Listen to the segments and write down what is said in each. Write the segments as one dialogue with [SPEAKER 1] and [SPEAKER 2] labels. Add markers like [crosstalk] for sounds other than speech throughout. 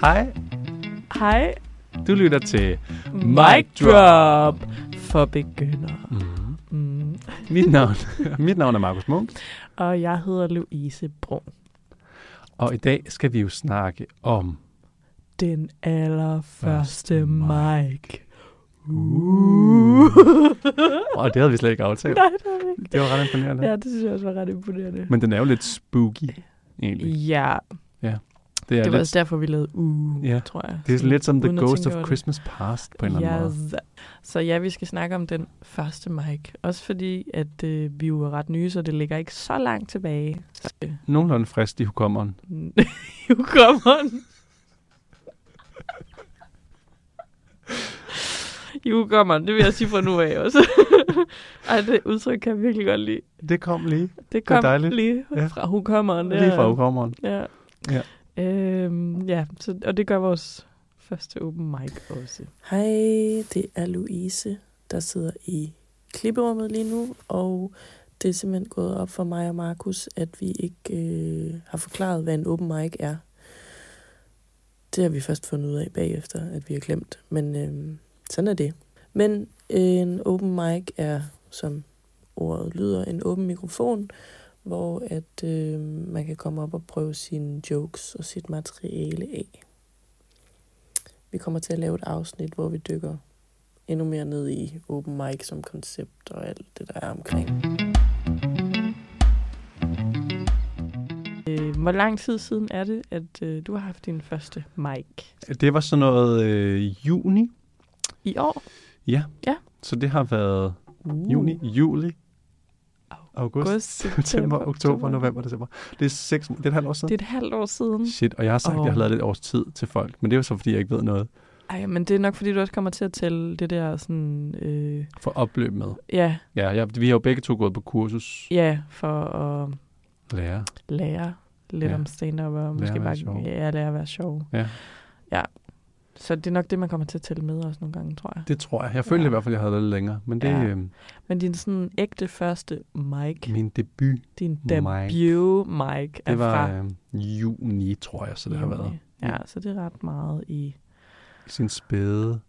[SPEAKER 1] Hej,
[SPEAKER 2] Hej.
[SPEAKER 1] du lytter til
[SPEAKER 2] Mic drop for begyndere.
[SPEAKER 1] Mm.
[SPEAKER 2] Mm.
[SPEAKER 1] Mit, navn, [laughs] mit navn er Markus Munk,
[SPEAKER 2] Og jeg hedder Louise Brun.
[SPEAKER 1] og i dag skal vi jo snakke om...
[SPEAKER 2] Den allerførste
[SPEAKER 1] Første
[SPEAKER 2] mic.
[SPEAKER 1] Uh. Og det havde vi slet ikke aftalt.
[SPEAKER 2] Nej, det var det ikke.
[SPEAKER 1] Det var ret imponerende.
[SPEAKER 2] Ja, det synes jeg også var ret imponerende.
[SPEAKER 1] Men den er jo lidt spooky, egentlig.
[SPEAKER 2] Ja,
[SPEAKER 1] Det er,
[SPEAKER 2] det var
[SPEAKER 1] lidt,
[SPEAKER 2] også derfor, vi lavede uh,
[SPEAKER 1] Ja,
[SPEAKER 2] tror jeg.
[SPEAKER 1] det er sådan lidt som The Ghost of
[SPEAKER 2] det.
[SPEAKER 1] Christmas Past på en eller anden måde.
[SPEAKER 2] Yes. Så ja, vi skal snakke om den første mic. Også fordi, at øh, vi jo er ret nye, så det ligger ikke så langt tilbage. Så,
[SPEAKER 1] Nogenlunde frisk i hukommeren. [laughs]
[SPEAKER 2] nu kommer den. Jo, kommer det vil jeg sige fra nu af også. [laughs] Ej, det udtryk kan jeg virkelig godt lide.
[SPEAKER 1] Det kom lige.
[SPEAKER 2] Det kom
[SPEAKER 1] dejligt.
[SPEAKER 2] lige
[SPEAKER 1] Ja.
[SPEAKER 2] fra hukommeren.
[SPEAKER 1] Lige fra hukommeren.
[SPEAKER 2] Ja.
[SPEAKER 1] Ja.
[SPEAKER 2] Øhm, ja, så, og det gør vores første open mic også.
[SPEAKER 3] Hej, det er Louise, der sidder i klipperummet lige nu, og det er simpelthen gået op for mig og Markus, at vi ikke øh, har forklaret, hvad en open mic er. Det har vi først fundet ud af bagefter, at vi har glemt, men øh, sådan er det. Men øh, en open mic er, som ordet lyder, en åben mikrofon, hvor at øh, man kan komme op og prøve sine jokes og sit materiale af. Vi kommer til at lave et afsnit, hvor vi dykker endnu mere ned i open mic som koncept og alt det, der er omkring.
[SPEAKER 2] Øh, hvor lang tid siden er det, at øh, du har haft din første mic?
[SPEAKER 1] Det var sådan noget øh, juni.
[SPEAKER 2] I år?
[SPEAKER 1] Ja.
[SPEAKER 2] Ja.
[SPEAKER 1] Så det har været
[SPEAKER 2] Uh.
[SPEAKER 1] juni, juli, august,
[SPEAKER 2] August, [laughs]
[SPEAKER 1] september, oktober, november, december. Det er seks, det er et halvt år siden.
[SPEAKER 2] Det er et halvt år siden.
[SPEAKER 1] Shit, og jeg har sagt, at
[SPEAKER 2] Åh.
[SPEAKER 1] jeg har lavet lidt års tid til folk, men det er jo så, fordi jeg ikke ved noget
[SPEAKER 2] Ej, men det er nok, fordi du også kommer til at tælle det der sådan... Øh,
[SPEAKER 1] for opløb med.
[SPEAKER 2] ja,
[SPEAKER 1] Ja, jeg, vi har jo begge to gået på kursus.
[SPEAKER 2] ja, for at
[SPEAKER 1] Lærer.
[SPEAKER 2] lære lidt
[SPEAKER 1] Ja.
[SPEAKER 2] ja. om stand-up, og måske
[SPEAKER 1] at være
[SPEAKER 2] bare
[SPEAKER 1] sjov.
[SPEAKER 2] ja, lære at være sjov.
[SPEAKER 1] Ja.
[SPEAKER 2] Ja. Så det er nok det, man kommer til at tælle med også nogle gange, tror jeg.
[SPEAKER 1] Det tror jeg. Jeg følte
[SPEAKER 2] Ja.
[SPEAKER 1] i hvert fald, at jeg havde det lidt længere. Men det er
[SPEAKER 2] Ja.
[SPEAKER 1] ja.
[SPEAKER 2] Men din sådan ægte første mic,
[SPEAKER 1] min debut.
[SPEAKER 2] din
[SPEAKER 1] mic.
[SPEAKER 2] debut mic, er
[SPEAKER 1] Det var
[SPEAKER 2] fra
[SPEAKER 1] øh, juni, tror jeg, så det har
[SPEAKER 2] juni.
[SPEAKER 1] været.
[SPEAKER 2] Ja, så det er ret meget i...
[SPEAKER 1] Sin spæde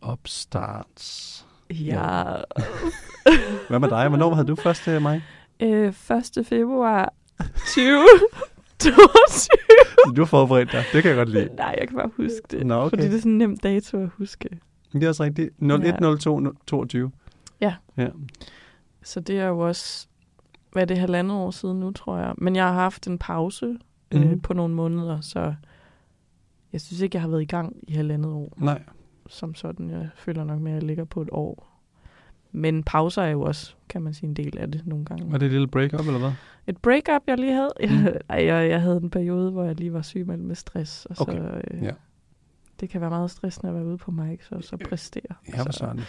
[SPEAKER 1] opstarts.
[SPEAKER 2] Ja. [laughs]
[SPEAKER 1] Hvad med dig? Hvornår havde du først øh, mig?
[SPEAKER 2] Øh, 1. februar 2022. [laughs]
[SPEAKER 1] Du har forberedt dig. Det kan jeg godt lide.
[SPEAKER 2] Nej, jeg kan bare huske det.
[SPEAKER 1] Nå, okay.
[SPEAKER 2] Fordi det er sådan en nem dato at huske.
[SPEAKER 1] Det er også rigtigt. 0102 22.
[SPEAKER 2] Ja.
[SPEAKER 1] Ja.
[SPEAKER 2] Så det er jo også, hvad er det, halvandet år siden nu, tror jeg. Men jeg har haft en pause mm.
[SPEAKER 1] Mhm.
[SPEAKER 2] øh, på nogle måneder, så jeg synes ikke, jeg har været i gang i halvandet år.
[SPEAKER 1] Nej.
[SPEAKER 2] Som sådan, jeg føler nok med, at jeg ligger på et år. Men pauser er jo også, kan man sige, en del af det nogle gange.
[SPEAKER 1] Var det et lille break-up, eller hvad?
[SPEAKER 2] Et breakup, jeg lige havde.
[SPEAKER 1] Mm.
[SPEAKER 2] Mm. Jeg, jeg havde en periode, hvor jeg lige var syg med, med stress. Og
[SPEAKER 1] Okay,
[SPEAKER 2] så, øh,
[SPEAKER 1] ja.
[SPEAKER 2] Det kan være meget stressende at være ude på mic, så, så præstere.
[SPEAKER 1] Ja,
[SPEAKER 2] så,
[SPEAKER 1] sådan.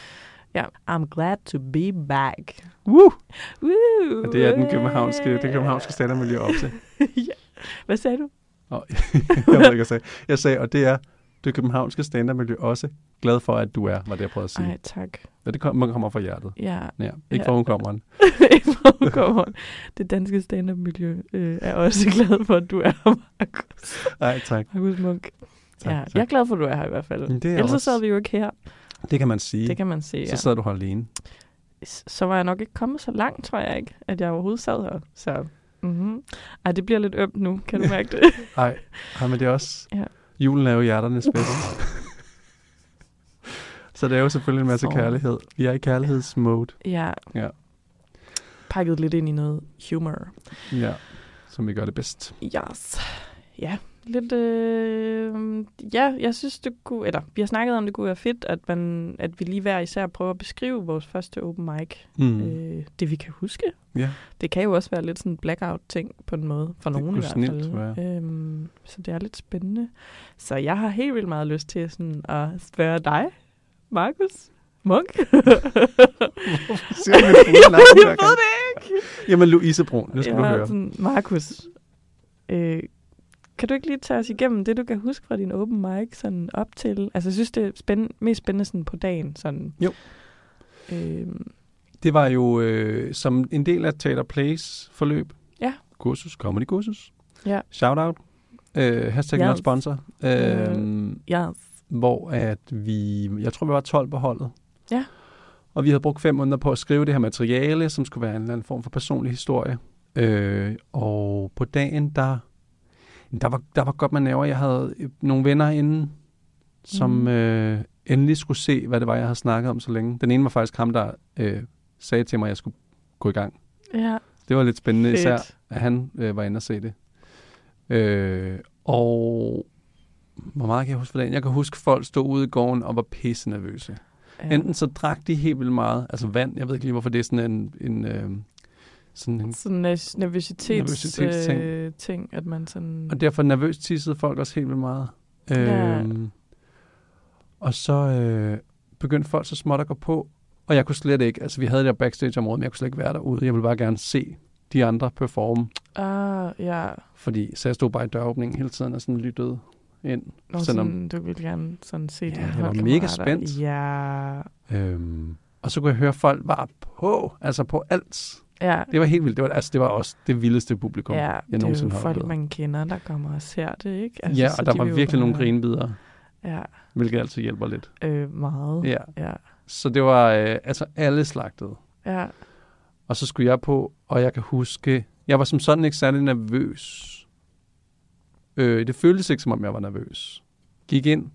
[SPEAKER 2] ja. I'm glad to be back.
[SPEAKER 1] Woo!
[SPEAKER 2] Woo!
[SPEAKER 1] Og det er den københavnske, det københavnske standardmiljø op til. [laughs]
[SPEAKER 2] ja. Hvad sagde du?
[SPEAKER 1] Og, [laughs] jeg ved ikke, jeg sagde. Jeg sagde, og det er det københavnske standardmiljø også glad for, at du er, var det, jeg prøvede at sige.
[SPEAKER 2] Ej, tak.
[SPEAKER 1] Ja, det kommer, kommer fra hjertet.
[SPEAKER 2] Ja,
[SPEAKER 1] Ja, ikke
[SPEAKER 2] Ja.
[SPEAKER 1] fra hukommeren. [laughs]
[SPEAKER 2] ikke fra hukommeren. Det danske stand-up-miljø øh, er også [laughs] glad for, at du er her, Markus.
[SPEAKER 1] Nej, tak.
[SPEAKER 2] Markus Munk.
[SPEAKER 1] tak,
[SPEAKER 2] ja,
[SPEAKER 1] tak.
[SPEAKER 2] jeg er glad for, at du er her i hvert fald.
[SPEAKER 1] Det er
[SPEAKER 2] Ellers så
[SPEAKER 1] også.
[SPEAKER 2] sad vi jo ikke her.
[SPEAKER 1] Det kan man sige.
[SPEAKER 2] Det kan man
[SPEAKER 1] Så
[SPEAKER 2] ja.
[SPEAKER 1] sad du her alene.
[SPEAKER 2] Så var jeg nok ikke kommet så langt, tror jeg ikke, at jeg overhovedet sad her. Så mm-hmm. Ej, det bliver lidt ømt nu. Kan du [laughs] mærke det?
[SPEAKER 1] Nej, men det er også...
[SPEAKER 2] Ja.
[SPEAKER 1] Julen er jo hjerternes fest. Så det er jo selvfølgelig en masse
[SPEAKER 2] Så.
[SPEAKER 1] kærlighed. Vi er i kærlighedsmode.
[SPEAKER 2] ja.
[SPEAKER 1] Ja.
[SPEAKER 2] Pakket lidt ind i noget humor.
[SPEAKER 1] Ja, som vi gør det bedst.
[SPEAKER 2] Yes. Ja, lidt... Øh, ja, jeg synes, det kunne... Eller, vi har snakket om, det kunne være fedt, at, man, at vi lige hver især prøver at beskrive vores første open mic.
[SPEAKER 1] Mm.
[SPEAKER 2] Øh, det, vi kan huske.
[SPEAKER 1] Ja.
[SPEAKER 2] Det kan jo også være lidt sådan en blackout-ting på en måde, for
[SPEAKER 1] Det
[SPEAKER 2] nogen i hvert fald.
[SPEAKER 1] snilt være.
[SPEAKER 2] Øhm, så det er lidt spændende. Så jeg har helt vildt meget lyst til sådan at spørge dig, Markus Munk. [laughs]
[SPEAKER 1] Siger du fulde [laughs] hver
[SPEAKER 2] jeg ved det ikke.
[SPEAKER 1] Jamen, Louise Brun, nu skal
[SPEAKER 2] jeg
[SPEAKER 1] du høre.
[SPEAKER 2] Sådan, Markus, øh, kan du ikke lige tage os igennem det, du kan huske fra din open mic sådan op til? Altså, jeg synes, det er spændende, mest spændende sådan på dagen. Sådan.
[SPEAKER 1] Jo.
[SPEAKER 2] Øhm,
[SPEAKER 1] Det var jo øh, som en del af Teater Plays forløb.
[SPEAKER 2] Ja.
[SPEAKER 1] Kursus, comedy kursus.
[SPEAKER 2] Ja.
[SPEAKER 1] Shout out. øh, hashtag
[SPEAKER 2] Yes.
[SPEAKER 1] not sponsor, øh,
[SPEAKER 2] Ja.
[SPEAKER 1] Hvor at vi, jeg tror vi var 12 på holdet.
[SPEAKER 2] Ja.
[SPEAKER 1] Og vi havde brugt fem måneder på at skrive det her materiale, som skulle være en eller anden form for personlig historie. Øh, og på dagen, der, der, var, der var godt man næver. Jeg havde øh, nogle venner inden, som
[SPEAKER 2] Mhm.
[SPEAKER 1] øh, endelig skulle se, hvad det var, jeg havde snakket om så længe. Den ene var faktisk ham, der øh, sagde til mig, at jeg skulle gå i gang.
[SPEAKER 2] Ja.
[SPEAKER 1] Det var lidt spændende,
[SPEAKER 2] Fedt.
[SPEAKER 1] især at han øh, var inde og se det. Øh, og hvor meget kan jeg huske for dagen? Jeg kan huske, folk stod ude i gården og var pisse nervøse.
[SPEAKER 2] ja.
[SPEAKER 1] Enten så drak de helt vildt meget, altså vand, jeg ved ikke lige, hvorfor det er sådan en, en øh, sådan en
[SPEAKER 2] Sådan nervøsitets,
[SPEAKER 1] Nervøsitetsting.
[SPEAKER 2] øh, ting, at man sådan...
[SPEAKER 1] Og derfor nervøst tissede folk også helt vildt meget.
[SPEAKER 2] Ja.
[SPEAKER 1] Øhm, og så øh, begyndte folk så småt at gå på, og jeg kunne slet ikke, altså vi havde det der backstage-område, men jeg kunne slet ikke være derude. Jeg ville bare gerne se de andre performe,
[SPEAKER 2] Ah, ja.
[SPEAKER 1] fordi så jeg stod bare i døråbningen hele tiden og sådan lyttede ind.
[SPEAKER 2] Nå,
[SPEAKER 1] Selvom-
[SPEAKER 2] sådan, du ville gerne sådan se
[SPEAKER 1] Ja,
[SPEAKER 2] dine
[SPEAKER 1] jeg var mega spændt.
[SPEAKER 2] Ja.
[SPEAKER 1] Øhm, og så kunne jeg høre, at folk var på, altså på alt.
[SPEAKER 2] Ja.
[SPEAKER 1] Det var helt vildt. Det var, altså, det var også det vildeste publikum,
[SPEAKER 2] Ja,
[SPEAKER 1] jeg
[SPEAKER 2] det er jo
[SPEAKER 1] nogensinde har
[SPEAKER 2] folk,
[SPEAKER 1] oplevet.
[SPEAKER 2] man kender, der kommer og ser det, ikke?
[SPEAKER 1] Altså, ja, og der
[SPEAKER 2] de
[SPEAKER 1] var virkelig nogle grinbider,
[SPEAKER 2] Ja,
[SPEAKER 1] hvilket altid hjælper lidt.
[SPEAKER 2] øh, meget.
[SPEAKER 1] Ja.
[SPEAKER 2] Ja.
[SPEAKER 1] Så det var øh, altså alle slagtede.
[SPEAKER 2] ja.
[SPEAKER 1] Og så skulle jeg på, og jeg kan huske, jeg var som sådan ikke særlig nervøs. Øh, det føltes ikke, som om jeg var nervøs. Gik ind,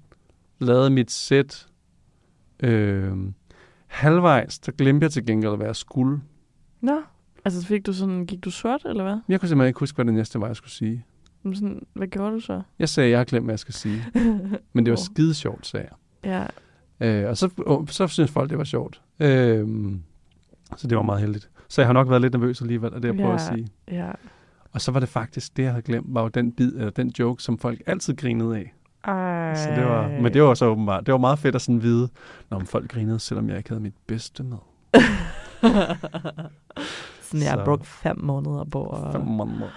[SPEAKER 1] lavede mit sæt. Øh, halvvejs, der glemte jeg til gengæld, hvad jeg skulle.
[SPEAKER 2] Nå, altså fik du sådan, gik du sort, eller hvad?
[SPEAKER 1] Jeg kunne simpelthen ikke huske, hvad det næste var, jeg skulle sige.
[SPEAKER 2] Men Sådan, hvad gjorde du så?
[SPEAKER 1] Jeg sagde, jeg har glemt, hvad jeg skal sige. [laughs] Men det var
[SPEAKER 2] Nå.
[SPEAKER 1] skide sjovt, sagde jeg.
[SPEAKER 2] Ja,
[SPEAKER 1] Øh, og så, oh, så synes folk, det var sjovt. Øh, så det var meget heldigt. Så jeg har nok været lidt nervøs alligevel, og det jeg prøver
[SPEAKER 2] Ja.
[SPEAKER 1] at sige.
[SPEAKER 2] ja.
[SPEAKER 1] Og så var det faktisk, det jeg havde glemt, var jo den bid, eller den joke, som folk altid grinede af.
[SPEAKER 2] Ej.
[SPEAKER 1] Så det var, men det var så åbenbart, det var meget fedt at sådan vide, når folk grinede, selvom jeg ikke havde mit bedste med. [laughs]
[SPEAKER 2] sådan, jeg har
[SPEAKER 1] Så-
[SPEAKER 2] brugt fem måneder på at...
[SPEAKER 1] Fem måneder.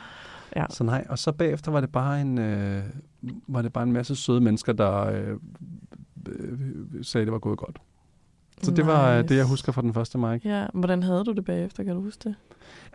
[SPEAKER 2] Ja.
[SPEAKER 1] Så nej, og så bagefter var det bare en, øh, var det bare en masse søde mennesker, der øh, øh, sagde, det var gået godt. Så det var øh,
[SPEAKER 2] Nice.
[SPEAKER 1] det, jeg husker fra den første mic.
[SPEAKER 2] Ja, hvordan havde du det bagefter, kan du huske det?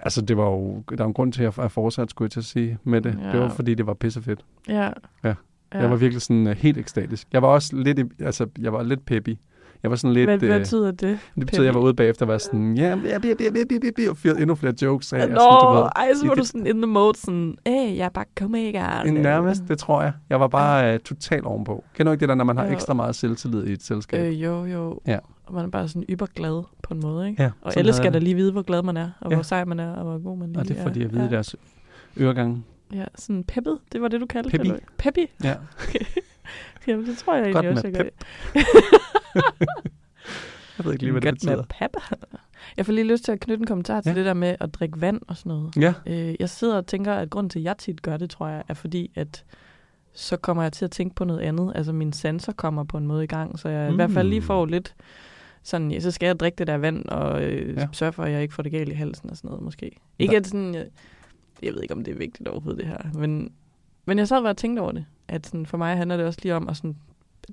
[SPEAKER 1] Altså, det var jo, der var en grund til, at jeg fortsat skulle jeg til at sige med det.
[SPEAKER 2] Ja.
[SPEAKER 1] Det var, fordi det var pissefedt.
[SPEAKER 2] Ja.
[SPEAKER 1] Ja.
[SPEAKER 2] ja.
[SPEAKER 1] Jeg var virkelig sådan uh, helt ekstatisk. Jeg var også lidt, altså, jeg var lidt peppy. Jeg var sådan lidt...
[SPEAKER 2] hvad, hvad
[SPEAKER 1] øh,
[SPEAKER 2] betyder det?
[SPEAKER 1] det betyder, at jeg var ude bagefter og var sådan, ja, ja, ja, ja, ja, ja, og fyrede endnu flere jokes af.
[SPEAKER 2] Nå,
[SPEAKER 1] sådan,
[SPEAKER 2] ej, så var du sådan in the mode, sådan, hey, jeg er bare komiker.
[SPEAKER 1] Nærmest, det tror jeg. Jeg var bare uh, totalt ovenpå. Kender du ikke det der, når man har
[SPEAKER 2] Jo.
[SPEAKER 1] ekstra meget selvtillid i et selskab?
[SPEAKER 2] Øh, jo, jo.
[SPEAKER 1] Ja.
[SPEAKER 2] Og man er bare sådan yberglad på en måde, ikke?
[SPEAKER 1] ja,
[SPEAKER 2] Og alle skal da
[SPEAKER 1] det.
[SPEAKER 2] lige vide, hvor glad man er, og
[SPEAKER 1] Ja.
[SPEAKER 2] hvor sej man er, og hvor god man lige
[SPEAKER 1] Og det er
[SPEAKER 2] er.
[SPEAKER 1] fordi, jeg ved
[SPEAKER 2] ja.
[SPEAKER 1] deres øregange.
[SPEAKER 2] Ja, sådan peppet, det var det, du kaldte
[SPEAKER 1] Peppy.
[SPEAKER 2] det? Peppy?
[SPEAKER 1] Ja. [laughs]
[SPEAKER 2] Jamen, det tror jeg
[SPEAKER 1] Godt
[SPEAKER 2] egentlig også,
[SPEAKER 1] med
[SPEAKER 2] jeg gør. [laughs] [laughs]
[SPEAKER 1] Jeg ved ikke lige, hvad det
[SPEAKER 2] Godt med
[SPEAKER 1] betyder.
[SPEAKER 2] pep. Jeg får lige lyst til at knytte en kommentar til
[SPEAKER 1] Ja.
[SPEAKER 2] det der med at drikke vand og sådan noget.
[SPEAKER 1] Ja,
[SPEAKER 2] Øh, jeg sidder og tænker, at grunden til, at jeg tit gør det, tror jeg, er fordi, at så kommer jeg til at tænke på noget andet. Altså mine sanser kommer på en måde i gang, så jeg mm. i hvert fald lige
[SPEAKER 1] Mm.
[SPEAKER 2] får lidt sådan, ja, så skal jeg drikke det der vand, og øh,
[SPEAKER 1] ja.
[SPEAKER 2] sørge for, at jeg ikke får det galt i halsen og sådan noget måske. Ikke at sådan, jeg, jeg ved ikke, om det er vigtigt overhovedet det her, men, men jeg sad bare og tænkte over det, at sådan, for mig handler det også lige om at sådan,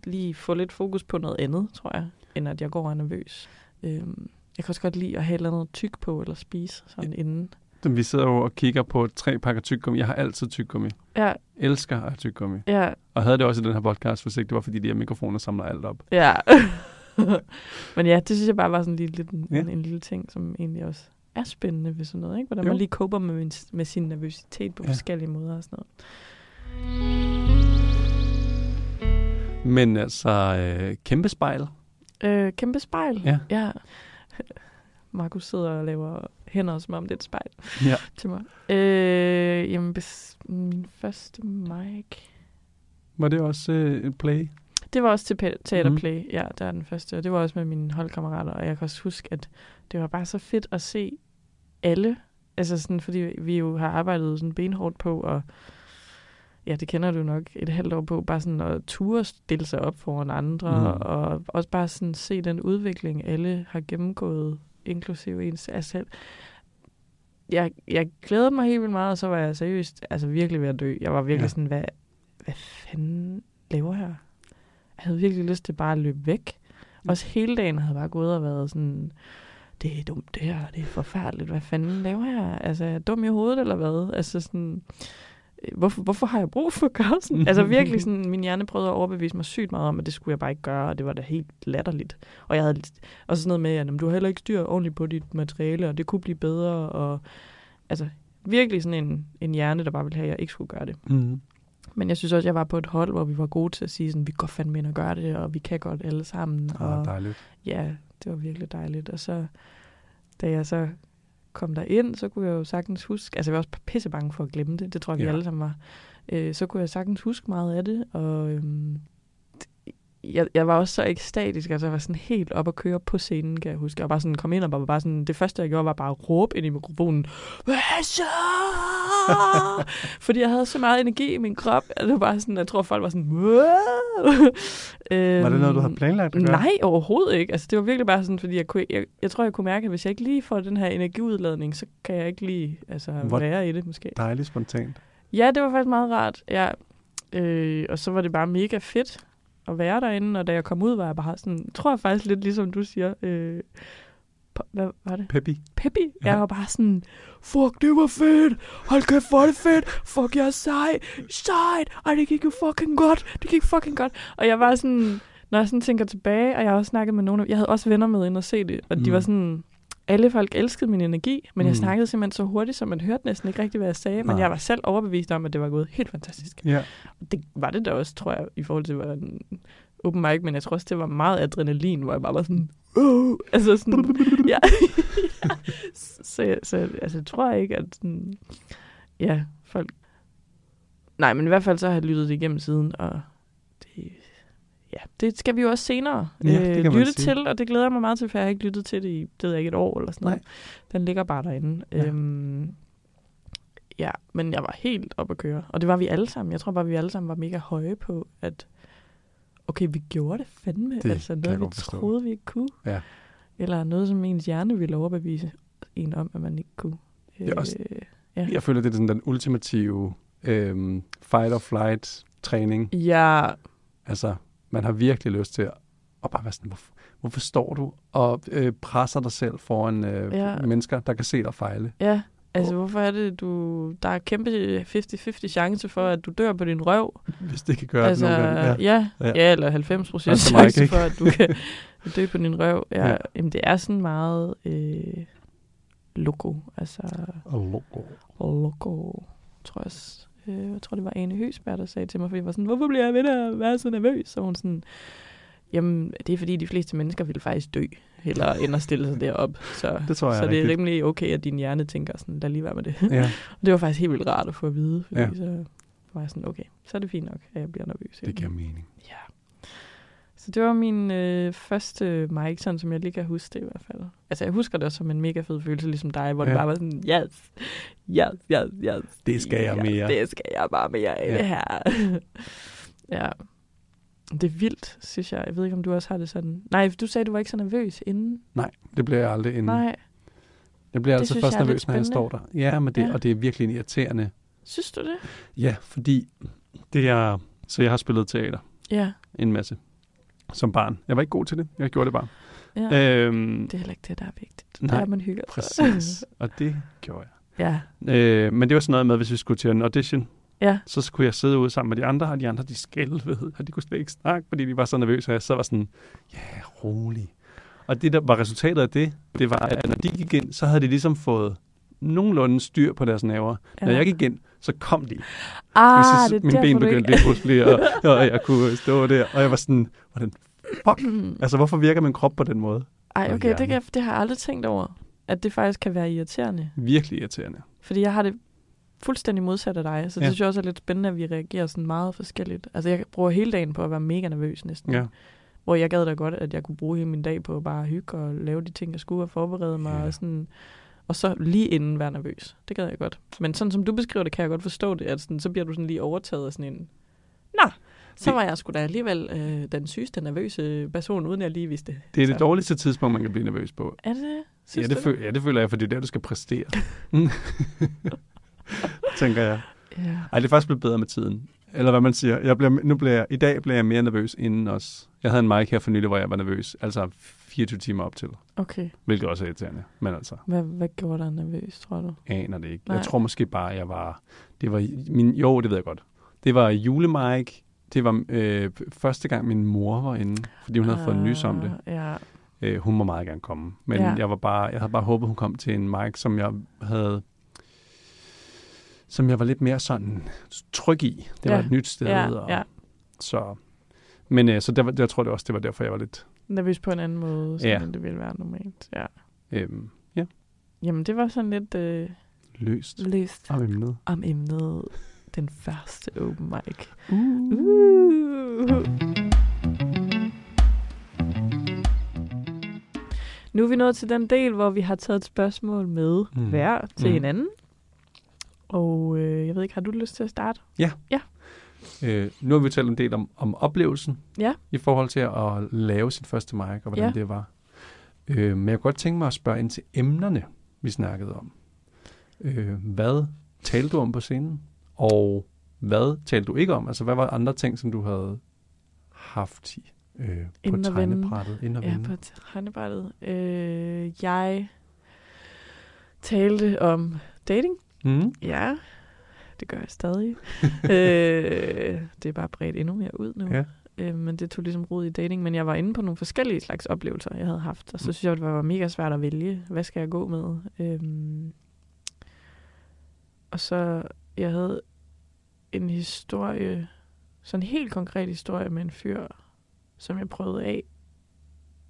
[SPEAKER 2] lige få lidt fokus på noget andet, tror jeg, end at jeg går og er nervøs. Øhm, jeg kan også godt lide at have et eller andet tyk på, eller spise sådan inden.
[SPEAKER 1] vi sidder jo og kigger på tre pakker tyggegummi. Jeg har altid tyggegummi.
[SPEAKER 2] Ja,
[SPEAKER 1] Elsker at have tyggegummi.
[SPEAKER 2] ja,
[SPEAKER 1] Og havde det også i den her podcast, hvis ikke det var, fordi de her mikrofoner samler alt op.
[SPEAKER 2] Ja. [laughs] Men ja, det synes jeg bare var sådan lige lidt en,
[SPEAKER 1] Ja.
[SPEAKER 2] ja. en, en lille ting, som egentlig også er spændende ved sådan noget, ikke? Hvordan
[SPEAKER 1] Jo.
[SPEAKER 2] man lige koper med, med sin nervøsitet på
[SPEAKER 1] Ja.
[SPEAKER 2] ja. forskellige måder og sådan noget.
[SPEAKER 1] Men altså, øh, kæmpe spejl.
[SPEAKER 2] Øh, kæmpe spejl.
[SPEAKER 1] Ja.
[SPEAKER 2] ja. [laughs] Markus sidder og laver hænder, som om det er et spejl
[SPEAKER 1] Ja. [laughs]
[SPEAKER 2] til mig. Øh, jamen, bes, min første mic...
[SPEAKER 1] Var det også øh, et play?
[SPEAKER 2] Det var også til teaterplay,
[SPEAKER 1] Mhm.
[SPEAKER 2] mm. ja, der er den første. Og det var også med mine holdkammerater, og jeg kan også huske, at det var bare så fedt at se alle. Altså sådan, fordi vi jo har arbejdet sådan benhårdt på, og ja, det kender du nok et halvt år på, bare sådan at ture stille sig op foran andre, mm. og også bare sådan se den udvikling, alle har gennemgået, inklusive ens af selv. Jeg, jeg glædede mig helt vildt meget, og så var jeg seriøst, altså virkelig ved at dø. Jeg var virkelig
[SPEAKER 1] Ja.
[SPEAKER 2] sådan, hvad, hvad fanden laver jeg? Jeg havde virkelig lyst til bare at løbe væk. Også hele dagen havde jeg bare gået og været sådan, det er dumt det her, det er forfærdeligt, hvad fanden laver jeg? Altså, er jeg dum i hovedet eller hvad? Altså sådan, hvorfor, hvorfor har jeg brug for at gøre sådan? altså virkelig sådan, min hjerne prøvede at overbevise mig sygt meget om, at det skulle jeg bare ikke gøre, og det var da helt latterligt. Og jeg havde også sådan noget med, at jamen, du har heller ikke styr ordentligt på dit materiale, og det kunne blive bedre, og altså virkelig sådan en, en hjerne, der bare ville have, at jeg ikke skulle gøre det.
[SPEAKER 1] Mm.
[SPEAKER 2] Men jeg synes også, at jeg var på et hold, hvor vi var gode til at sige, sådan, vi går fandme ind og gør det, og vi kan godt alle sammen.
[SPEAKER 1] Ah,
[SPEAKER 2] og
[SPEAKER 1] dejligt.
[SPEAKER 2] ja, det var virkelig dejligt. Og så, da jeg så kom der ind, så kunne jeg jo sagtens huske, altså jeg var også pisse bange for at glemme det, det tror jeg, vi
[SPEAKER 1] Ja.
[SPEAKER 2] alle sammen var. Øh, så kunne jeg sagtens huske meget af det, og øhm, jeg, jeg var også så ekstatisk, altså jeg var sådan helt op at køre på scenen, kan jeg huske. Jeg var bare sådan, kom ind og var bare sådan, det første jeg gjorde, var bare at råbe ind i mikrofonen, hvad så? Fordi jeg havde så meget energi i min krop, at det var bare sådan, jeg tror folk var sådan, wow.
[SPEAKER 1] Var det noget, du
[SPEAKER 2] Øhm,
[SPEAKER 1] havde planlagt at gøre?
[SPEAKER 2] Nej, overhovedet ikke. Altså, det var virkelig bare sådan, fordi jeg, kunne, jeg, jeg tror, jeg kunne mærke, at hvis jeg ikke lige får den her energiudladning, så kan jeg ikke lige altså,
[SPEAKER 1] Hvor-
[SPEAKER 2] være i det, måske.
[SPEAKER 1] Dejligt spontant.
[SPEAKER 2] Ja, det var faktisk meget rart. Ja. Øh, og så var det bare mega fedt at være derinde, og da jeg kom ud, var jeg bare sådan, tror jeg faktisk lidt ligesom du siger, øh, hvad var det?
[SPEAKER 1] Peppy.
[SPEAKER 2] Peppy.
[SPEAKER 1] Ja.
[SPEAKER 2] Jeg var bare sådan, fuck, det var fedt. Hold kæft, hvor er det fedt. Fuck, jeg er sej. Sejt. Ej, det gik jo fucking godt. Det gik fucking godt. Og jeg var sådan, når jeg sådan tænker tilbage, og jeg har også snakket med nogle af, jeg havde også venner med ind og se det, og de
[SPEAKER 1] Mm.
[SPEAKER 2] var sådan, alle folk elskede min energi, men mm. jeg snakkede simpelthen så hurtigt, så man hørte næsten ikke rigtigt, hvad jeg sagde, men
[SPEAKER 1] Nej.
[SPEAKER 2] jeg var selv overbevist om, at det var gået helt fantastisk.
[SPEAKER 1] Ja.
[SPEAKER 2] Det var det da også, tror jeg, i forhold til, hvad en open mic, men jeg tror også, det var meget adrenalin, hvor jeg bare var sådan, uh, altså sådan, [laughs] ja. ja. [laughs] Så, så altså, jeg tror ikke, at sådan, ja, folk... Nej, men i hvert fald så har jeg lyttet det igennem siden, og det, ja, det skal vi jo også senere
[SPEAKER 1] Ja, man
[SPEAKER 2] lytte til, og det glæder jeg mig meget til, for jeg har ikke lyttet til det i, det ved jeg ikke, et år eller sådan noget. Den ligger bare derinde.
[SPEAKER 1] Ja.
[SPEAKER 2] Øhm, ja, men jeg var helt op at køre, og det var vi alle sammen. Jeg tror bare, vi alle sammen var mega høje på, at okay, vi gjorde det fandme.
[SPEAKER 1] Det
[SPEAKER 2] altså noget, vi
[SPEAKER 1] forstå.
[SPEAKER 2] troede, vi ikke kunne.
[SPEAKER 1] Ja.
[SPEAKER 2] Eller noget, som ens hjerne ville overbevise en om, at man ikke kunne.
[SPEAKER 1] Det er også-
[SPEAKER 2] Øh, ja.
[SPEAKER 1] Jeg føler, det er sådan den ultimative øhm, fight or flight træning.
[SPEAKER 2] ja,
[SPEAKER 1] Altså, man har virkelig lyst til at, bare være sådan, hvorfor, hvorfor står du og øh, presser dig selv foran øh,
[SPEAKER 2] Ja.
[SPEAKER 1] mennesker, der kan se dig fejle?
[SPEAKER 2] ja. Altså, hvorfor er det, du... Der er kæmpe 50-50 chance for, at du dør på din røv.
[SPEAKER 1] Hvis det kan gøre
[SPEAKER 2] altså,
[SPEAKER 1] det nogle gange. Ja.
[SPEAKER 2] ja.
[SPEAKER 1] Ja.
[SPEAKER 2] Eller 90 procent chance
[SPEAKER 1] ikke?
[SPEAKER 2] for, at du kan [laughs] dø på din røv. Ja.
[SPEAKER 1] Ja.
[SPEAKER 2] ja. Jamen, det er sådan meget øh, logo. Altså,
[SPEAKER 1] Og logo.
[SPEAKER 2] logo, tror jeg også. Øh, jeg tror, det var Ane Høsberg, der sagde til mig, fordi jeg var sådan, hvorfor bliver jeg ved at være så nervøs? Så hun sådan, jamen, det er fordi, de fleste mennesker ville faktisk dø, eller end at stille sig derop. Så,
[SPEAKER 1] Det tror jeg
[SPEAKER 2] så
[SPEAKER 1] er
[SPEAKER 2] det er rimelig okay, at din hjerne tænker sådan, lad lige være med det.
[SPEAKER 1] Ja.
[SPEAKER 2] Og [laughs] det var faktisk helt vildt rart at få at vide, fordi
[SPEAKER 1] ja.
[SPEAKER 2] så var jeg sådan, okay, så er det fint nok, at jeg bliver nervøs.
[SPEAKER 1] Det giver mening.
[SPEAKER 2] Ja. Så det var min øh, første mic, sådan som jeg lige kan huske det i hvert fald. Altså, jeg husker det også som en mega fed følelse, ligesom dig, hvor ja. Det bare var sådan, yes, yes, yes, yes.
[SPEAKER 1] Det skal jeg
[SPEAKER 2] ja,
[SPEAKER 1] mere.
[SPEAKER 2] Det skal jeg bare mere af
[SPEAKER 1] Ja.
[SPEAKER 2] det her. [laughs] ja. Det er vildt, synes jeg. Jeg ved ikke, om du også har det sådan. Nej, du sagde, du var ikke så nervøs inden.
[SPEAKER 1] Nej, det bliver jeg aldrig inden.
[SPEAKER 2] Nej.
[SPEAKER 1] Jeg bliver
[SPEAKER 2] Det synes
[SPEAKER 1] først
[SPEAKER 2] er
[SPEAKER 1] nervøs, når jeg står der. Ja, men det,
[SPEAKER 2] Ja.
[SPEAKER 1] og det er virkelig irriterende.
[SPEAKER 2] Synes du det?
[SPEAKER 1] Ja, fordi det er... Så jeg har spillet teater
[SPEAKER 2] Ja.
[SPEAKER 1] en masse som barn. Jeg var ikke god til det. Jeg gjorde det bare.
[SPEAKER 2] ja.
[SPEAKER 1] Øhm,
[SPEAKER 2] Det er heller ikke det, der er vigtigt.
[SPEAKER 1] nej,
[SPEAKER 2] det er, man hygger
[SPEAKER 1] præcis. [laughs] og det gjorde jeg.
[SPEAKER 2] ja.
[SPEAKER 1] Øh, men det var sådan noget med, hvis vi skulle til en audition,
[SPEAKER 2] Ja.
[SPEAKER 1] så skulle jeg sidde ude sammen med de andre, og de andre, de skælvede, og de kunne slet ikke snakke, fordi de var så nervøse, og jeg så var sådan, ja, rolig. Og det, der var resultatet af det, det var, at når de gik ind, så havde de ligesom fået nogenlunde styr på deres nerver. Ja. Når jeg gik ind, så kom de.
[SPEAKER 2] Ah,
[SPEAKER 1] Hvis jeg,
[SPEAKER 2] det
[SPEAKER 1] mine ben begyndte lige pludselig, og, [laughs] og jeg kunne stå der, og jeg var sådan, hvordan, fuck, altså hvorfor virker min krop på den måde?
[SPEAKER 2] Ej, okay, det, kan, det har jeg aldrig tænkt over. At det faktisk kan være irriterende.
[SPEAKER 1] Virkelig irriterende.
[SPEAKER 2] Fordi jeg har det fuldstændig modsat af dig. Så det
[SPEAKER 1] Ja.
[SPEAKER 2] synes jeg også er lidt spændende, at vi reagerer sådan meget forskelligt. Altså, jeg bruger hele dagen på at være mega nervøs næsten.
[SPEAKER 1] Ja.
[SPEAKER 2] Hvor jeg gad da godt, at jeg kunne bruge hele min dag på at bare hygge og lave de ting, jeg skulle og forberede mig.
[SPEAKER 1] Ja.
[SPEAKER 2] Og, sådan, og så lige inden være nervøs. Det gad jeg godt. Men sådan som du beskriver det, kan jeg godt forstå det. At sådan, så bliver du sådan lige overtaget af sådan en... Nå, så var jeg sgu da alligevel øh, den sygeste nervøse person, uden jeg lige vidste det.
[SPEAKER 1] Det er det
[SPEAKER 2] Så-
[SPEAKER 1] dårligste tidspunkt, man kan blive nervøs på.
[SPEAKER 2] Er det det?
[SPEAKER 1] Ja
[SPEAKER 2] Synes
[SPEAKER 1] det, føl- ja, det føler jeg, for det er der, du skal præstere. [laughs] [laughs] Tænker jeg.
[SPEAKER 2] Ja.
[SPEAKER 1] Ej, det er faktisk blevet bedre med tiden. Eller hvad man siger. Jeg bliver, nu bliver jeg, I dag bliver jeg mere nervøs inden også. Jeg havde en mic her for nylig, hvor jeg var nervøs. Altså 24 timer op til.
[SPEAKER 2] Okay.
[SPEAKER 1] Hvilket også er irriterende. Men altså,
[SPEAKER 2] Hvad, hvad gjorde dig nervøs, tror du?
[SPEAKER 1] aner det ikke.
[SPEAKER 2] Nej.
[SPEAKER 1] Jeg tror måske bare, jeg var... Det var min, jo, det ved jeg godt. Det var julemike. Det var øh, første gang, min mor var inde, fordi hun havde fået nys om det.
[SPEAKER 2] Ah, Ja.
[SPEAKER 1] Øh, hun må meget gerne komme. Men
[SPEAKER 2] ja.
[SPEAKER 1] jeg var bare, jeg havde bare håbet, hun kom til en mic, som jeg havde som jeg var lidt mere sådan tryg i. Det var
[SPEAKER 2] Ja.
[SPEAKER 1] et nyt sted.
[SPEAKER 2] Ja,
[SPEAKER 1] og,
[SPEAKER 2] ja.
[SPEAKER 1] Så, men øh, så der, jeg tror det også, det var derfor, jeg var lidt...
[SPEAKER 2] Nervøs på en anden måde, sådan
[SPEAKER 1] Ja.
[SPEAKER 2] det ville være normalt. Ja.
[SPEAKER 1] Øhm, ja,
[SPEAKER 2] Jamen, det var sådan lidt øh,
[SPEAKER 1] løst
[SPEAKER 2] løst
[SPEAKER 1] om emnet.
[SPEAKER 2] om emnet den første open mic.
[SPEAKER 1] Uh.
[SPEAKER 2] Uh. Nu er vi nået til den del, hvor vi har taget et spørgsmål med
[SPEAKER 1] Mm.
[SPEAKER 2] hver til
[SPEAKER 1] mm.
[SPEAKER 2] hinanden. Og øh, jeg ved ikke, har du lyst til at starte?
[SPEAKER 1] Øh, nu har vi talt en del om, om oplevelsen
[SPEAKER 2] Ja.
[SPEAKER 1] i forhold til at lave sin første mic, og hvordan
[SPEAKER 2] Ja.
[SPEAKER 1] det var. Øh, men jeg kunne godt tænke mig at spørge ind til emnerne, vi snakkede om. Øh, hvad talte du om på scenen? Og hvad talte du ikke om? Altså, hvad var andre ting, som du havde haft i, øh, på tegnebrættet? Inden
[SPEAKER 2] Ja, på tegnebrættet. Øh, jeg talte om dating.
[SPEAKER 1] Mm.
[SPEAKER 2] Ja, det gør jeg stadig. [laughs] øh, det er bare bredt endnu mere ud nu.
[SPEAKER 1] Ja.
[SPEAKER 2] Øh, men det tog ligesom rod i dating. Men jeg var inde på nogle forskellige slags oplevelser, jeg havde haft. Og så synes jeg, det var mega svært at vælge. Hvad skal jeg gå med? Øhm, og så, jeg havde en historie, sådan en helt konkret historie med en fyr, som jeg prøvede af